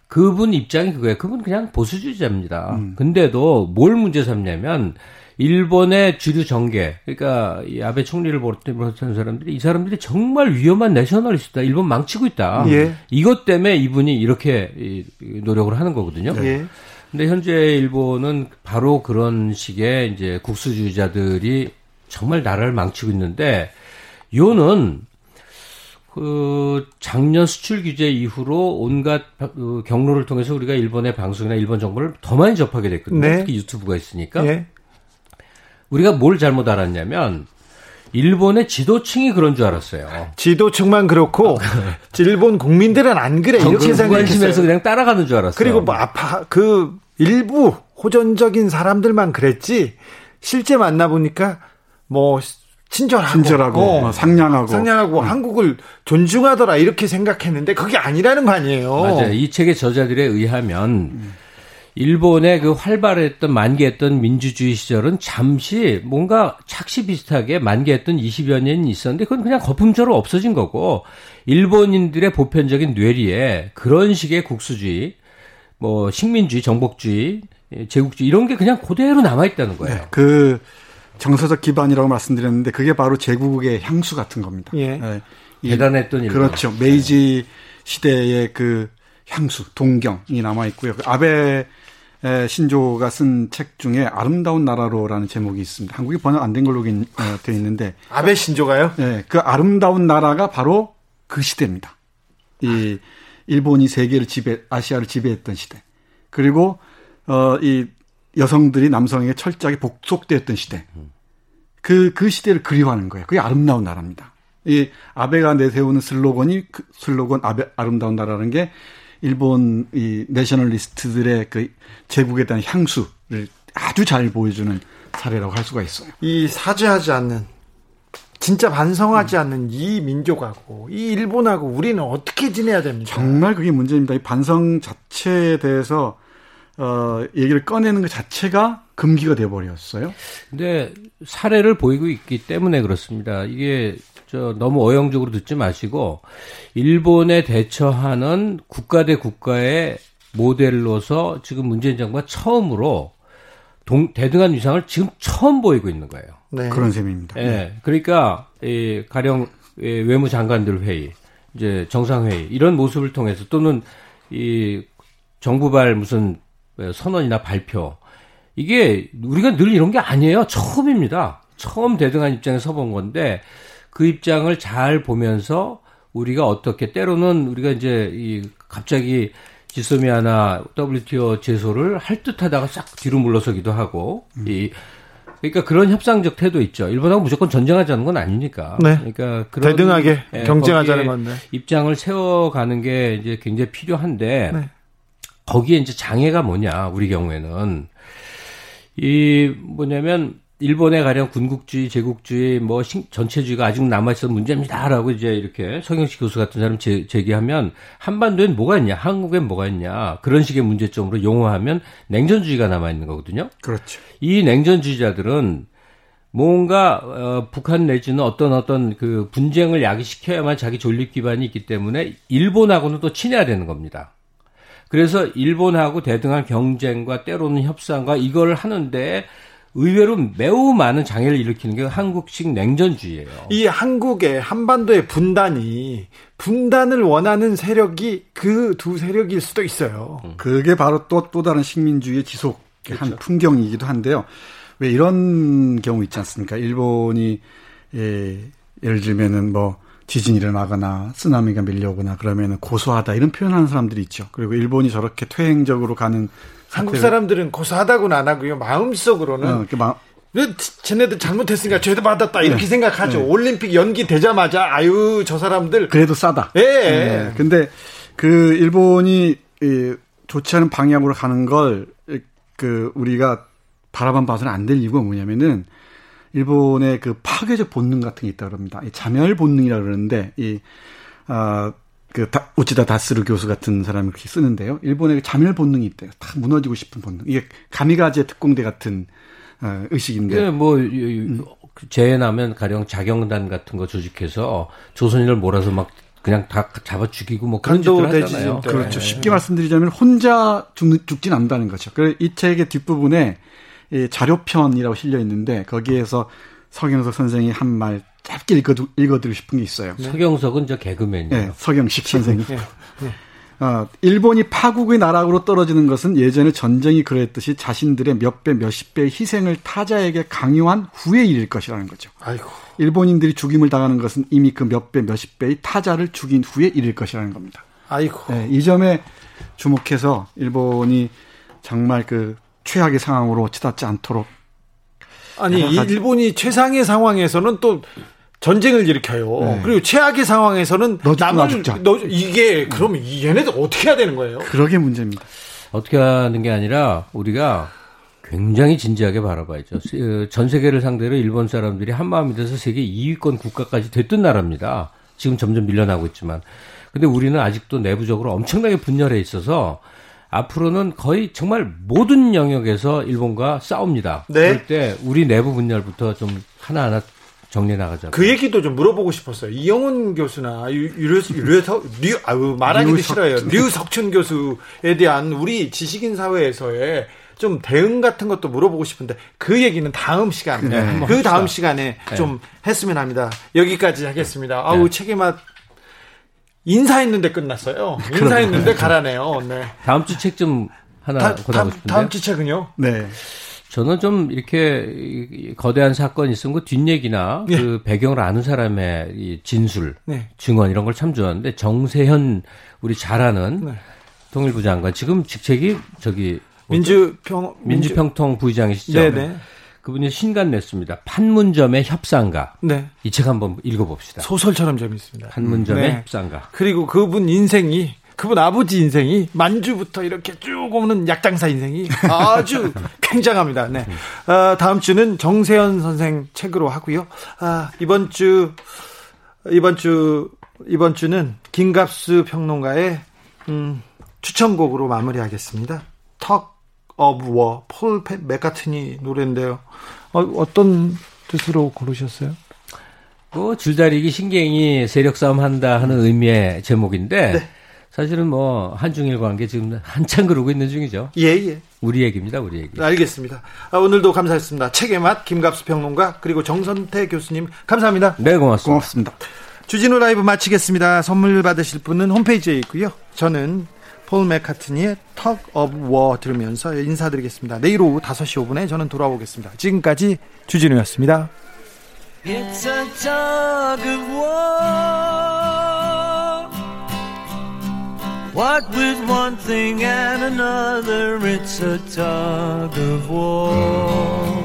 그분 입장이 그거예요. 그분 그냥 보수주의자입니다. 음. 근데도 뭘 문제 삼냐면 일본의 주류 정계, 그러니까 이 아베 총리를 비롯한 사람들이 이 사람들이 정말 위험한 내셔널리스트다. 일본 망치고 있다. 예. 이것 때문에 이분이 이렇게 노력을 하는 거거든요. 예. 근데 현재 일본은 바로 그런 식의 이제 국수주의자들이 정말 나라를 망치고 있는데 요는 그 작년 수출 규제 이후로 온갖 바- 그 경로를 통해서 우리가 일본의 방송이나 일본 정보를 더 많이 접하게 됐거든요. 네. 특히 유튜브가 있으니까 예. 우리가 뭘 잘못 알았냐면 일본의 지도층이 그런 줄 알았어요. 지도층만 그렇고 일본 국민들은 안 그래 이렇게 생각했어요. 그냥 따라가는 줄 알았어요. 그리고 뭐 아파 그 일부 호전적인 사람들만 그랬지 실제 만나 보니까 뭐 친절하고 친절하고 어, 어, 상냥하고 상냥하고 한국을 존중하더라 이렇게 생각했는데 그게 아니라는 거 아니에요. 맞아요. 이 책의 저자들에 의하면 일본의 그 활발했던 만개했던 민주주의 시절은 잠시 뭔가 착시 비슷하게 만개했던 20여 년이 있었는데 그건 그냥 거품처럼 없어진 거고 일본인들의 보편적인 뇌리에 그런 식의 국수주의, 뭐 식민주의, 정복주의, 예, 제국주의 이런 게 그냥 그대로 남아 있다는 거예요. 네, 그 정서적 기반이라고 말씀드렸는데 그게 바로 제국의 향수 같은 겁니다. 예. 이- 대단했던 일본. 그렇죠. 메이지 시대의 그 향수, 동경이 남아 있고요. 그 아베 에, 신조가 쓴 책 중에 아름다운 나라로라는 제목이 있습니다. 한국이 번역 안 된 걸로 되어 있는데, 아베 신조가요? 예, 그 아름다운 나라가 바로 그 시대입니다. 이 일본이 세계를 지배, 아시아를 지배했던 시대. 그리고 어, 이 여성들이 남성에게 철저하게 복속되었던 시대. 그, 그 시대를 그리워하는 거예요. 그게 아름다운 나라입니다. 이 아베가 내세우는 슬로건이 그 슬로건 아베 아름다운 나라라는 게 일본 이 내셔널리스트들의 그 제국에 대한 향수를 아주 잘 보여주는 사례라고 할 수가 있어요. 이 사죄하지 않는 진짜 반성하지 않는 이 민족하고 이 일본하고 우리는 어떻게 지내야 됩니까? 정말 그게 문제입니다. 이 반성 자체에 대해서 어, 얘기를 꺼내는 것 자체가 금기가 돼 버렸어요. 근데 사례를 보이고 있기 때문에 그렇습니다. 이게 저 너무 어영적으로 듣지 마시고 일본에 대처하는 국가 대 국가의 모델로서 지금 문재인 정부가 처음으로 동, 대등한 위상을 지금 처음 보이고 있는 거예요. 네. 그런 셈입니다. 예. 그러니까 이 가령 이 외무장관들 회의, 이제 정상회의 이런 모습을 통해서 또는 이 정부발 무슨 선언이나 발표 이게 우리가 늘 이런 게 아니에요. 처음입니다. 처음 대등한 입장에 서본 건데 그 입장을 잘 보면서 우리가 어떻게 때로는 우리가 이제 이 갑자기 지소미아나 WTO 제소를 할 듯하다가 싹 뒤로 물러서기도 하고 이 그러니까 그런 협상적 태도 있죠. 일본하고 무조건 전쟁하자는 건 아니니까. 네. 그러니까 그런 대등하게 예, 경쟁하자는 건데. 입장을 세워가는 게 이제 굉장히 필요한데 네. 거기에 이제 장애가 뭐냐 우리 경우에는 이 뭐냐면 일본의 가령 군국주의, 제국주의, 뭐 신- 전체주의가 아직 남아있어 문제입니다라고 이제 이렇게 성영식 교수 같은 사람 제, 제기하면 한반도엔 뭐가 있냐, 한국엔 뭐가 있냐 그런 식의 문제점으로 용어하면 냉전주의가 남아있는 거거든요. 그렇죠. 이 냉전주의자들은 뭔가 어, 북한 내지는 어떤 어떤 그 분쟁을 야기시켜야만 자기 존립 기반이 있기 때문에 일본하고는 또 친해야 되는 겁니다. 그래서 일본하고 대등한 경쟁과 때로는 협상과 이걸 하는데 의외로 매우 많은 장애를 일으키는 게 한국식 냉전주의예요. 이 한국의 한반도의 분단이 분단을 원하는 세력이 그 두 세력일 수도 있어요. 그게 바로 또, 또 다른 식민주의의 지속한 풍경이기도 한데요. 왜 이런 경우 있지 않습니까? 일본이, 예, 예를 들면은 뭐, 지진이 일어나거나, 쓰나미가 밀려오거나, 그러면은 고소하다, 이런 표현하는 사람들이 있죠. 그리고 일본이 저렇게 퇴행적으로 가는. 한국 사태를- 사람들은 고소하다고는 안 하고요. 마음속으로는 어, 막, 왜 쟤네들 잘못했으니까 죄도 받았다 이렇게 네. 생각하죠. 네. 올림픽 연기 되자마자 아유 저 사람들 그래도 싸다. 예. 예. 근데 그 일본이 이 좋지 않은 방향으로 가는 걸 그 우리가 바라만 봐서는 안 될 이유가 뭐냐면은 일본의 그 파괴적 본능 같은 게 있다 그럽니다. 이 자멸 본능이라 그러는데 이 아 그 우치다 다스루 교수 같은 사람이 그렇게 쓰는데요. 일본의 그 자멸 본능이 있대요. 다 무너지고 싶은 본능. 이게 가미가제 특공대 같은 어, 의식인데. 네, 뭐 이- 이- 재해나면 가령 자경단 같은 거 조직해서 조선인을 몰아서 막 그냥 다 잡아 죽이고 뭐 그런 짓들 하잖아요. 때. 그렇죠. 쉽게 말씀드리자면 혼자 죽, 죽진 않는다는 거죠. 그래서 이 책의 뒷부분에 이 자료편이라고 실려 있는데 거기에서 서경석 선생이 한 말 짧게 읽어, 읽어드리고 싶은 게 있어요. 서경석은 저 개그맨이에요. 네, 서경식 선생이. 예. 어, 일본이 파국의 나락으로 떨어지는 것은 예전에 전쟁이 그랬듯이 자신들의 몇 배, 몇십 배의 희생을 타자에게 강요한 후의 일일 것이라는 거죠. 아이고 일본인들이 죽임을 당하는 것은 이미 그 몇 배, 몇십 배의 타자를 죽인 후의 일일 것이라는 겁니다. 아이고 네, 이 점에 주목해서 일본이 정말 그 최악의 상황으로 치닫지 않도록 아니 일본이 최상의 상황에서는 또 전쟁을 일으켜요. 네. 그리고 최악의 상황에서는 너 죽고 나 남을 죽자. 너 이게 그러면 이 얘네들 어떻게 해야 되는 거예요? 그러게 문제입니다. 어떻게 하는 게 아니라 우리가 굉장히 진지하게 바라봐야죠. 세- 어, 전 세계를 상대로 일본 사람들이 한 마음이 돼서 세계 2위권 국가까지 됐던 나라입니다. 지금 점점 밀려나고 있지만. 근데 우리는 아직도 내부적으로 엄청나게 분열해 있어서 앞으로는 거의 정말 모든 영역에서 일본과 싸웁니다. 네. 그럴 때 우리 내부 분열부터 좀 하나하나 정리해 나가자. 그 얘기도 좀 물어보고 싶었어요. 이영훈 교수나 유- 유료 유료석 류 아유 말하기도 류석춘. 싫어요. 류석춘 교수에 대한 우리 지식인 사회에서의 좀 대응 같은 것도 물어보고 싶은데 그 얘기는 다음 시간에 네, 그 다음. 시간에 네. 좀 했으면 합니다. 여기까지 하겠습니다. 아우 책의 맛 인사했는데 끝났어요. 인사했는데 가라네요. 네. 다음 주 책 좀 하나 다, 권하고 다, 싶은데. 다음 주 책은요? 네. 저는 좀 이렇게 거대한 사건이 있은 그 뒷얘기나 예. 그 배경을 아는 사람의 이 진술, 네. 증언 이런 걸 참 좋아하는데 정세현 우리 잘 아는 네. 통일부 장관 지금 직책이 저기 민주평 민주평통 부의장이시죠? 네네. 그분이 신간 냈습니다. 판문점의 협상가. 네. 이 책 한번 읽어봅시다. 소설처럼 재밌습니다. 판문점의 네. 협상가. 그리고 그분 인생이 그분 아버지 인생이 만주부터 이렇게 쭉 오는 약장사 인생이 아주 굉장합니다. 네. 어, 다음 주는 정세현 선생 책으로 하고요. 아, 이번 주 이번 주 이번 주는 김갑수 평론가의 음, 추천곡으로 마무리하겠습니다. Tug of War, 폴 맥카트니 노래인데요. 어, 어떤 뜻으로 고르셨어요? 뭐 줄다리기 신경이 세력 싸움 한다 하는 의미의 제목인데 네. 사실은 뭐 한중일 관계 지금 한참 그러고 있는 중이죠. 예, 예. 우리 얘기입니다, 우리 얘기. 알겠습니다. 아, 오늘도 감사했습니다. 책의 맛 김갑수 평론가 그리고 정선태 교수님 감사합니다. 네, 고맙습니다. 고맙습니다. 주진우 라이브 마치겠습니다. 선물 받으실 분은 홈페이지에 있고요. 저는 폴 맥카트니의 Talk of War 들으면서 인사드리겠습니다. 내일 오후 5시 5분에 저는 돌아오겠습니다. 지금까지 주진우였습니다. It's a tug of war. What with one thing and another, it's a tug of war.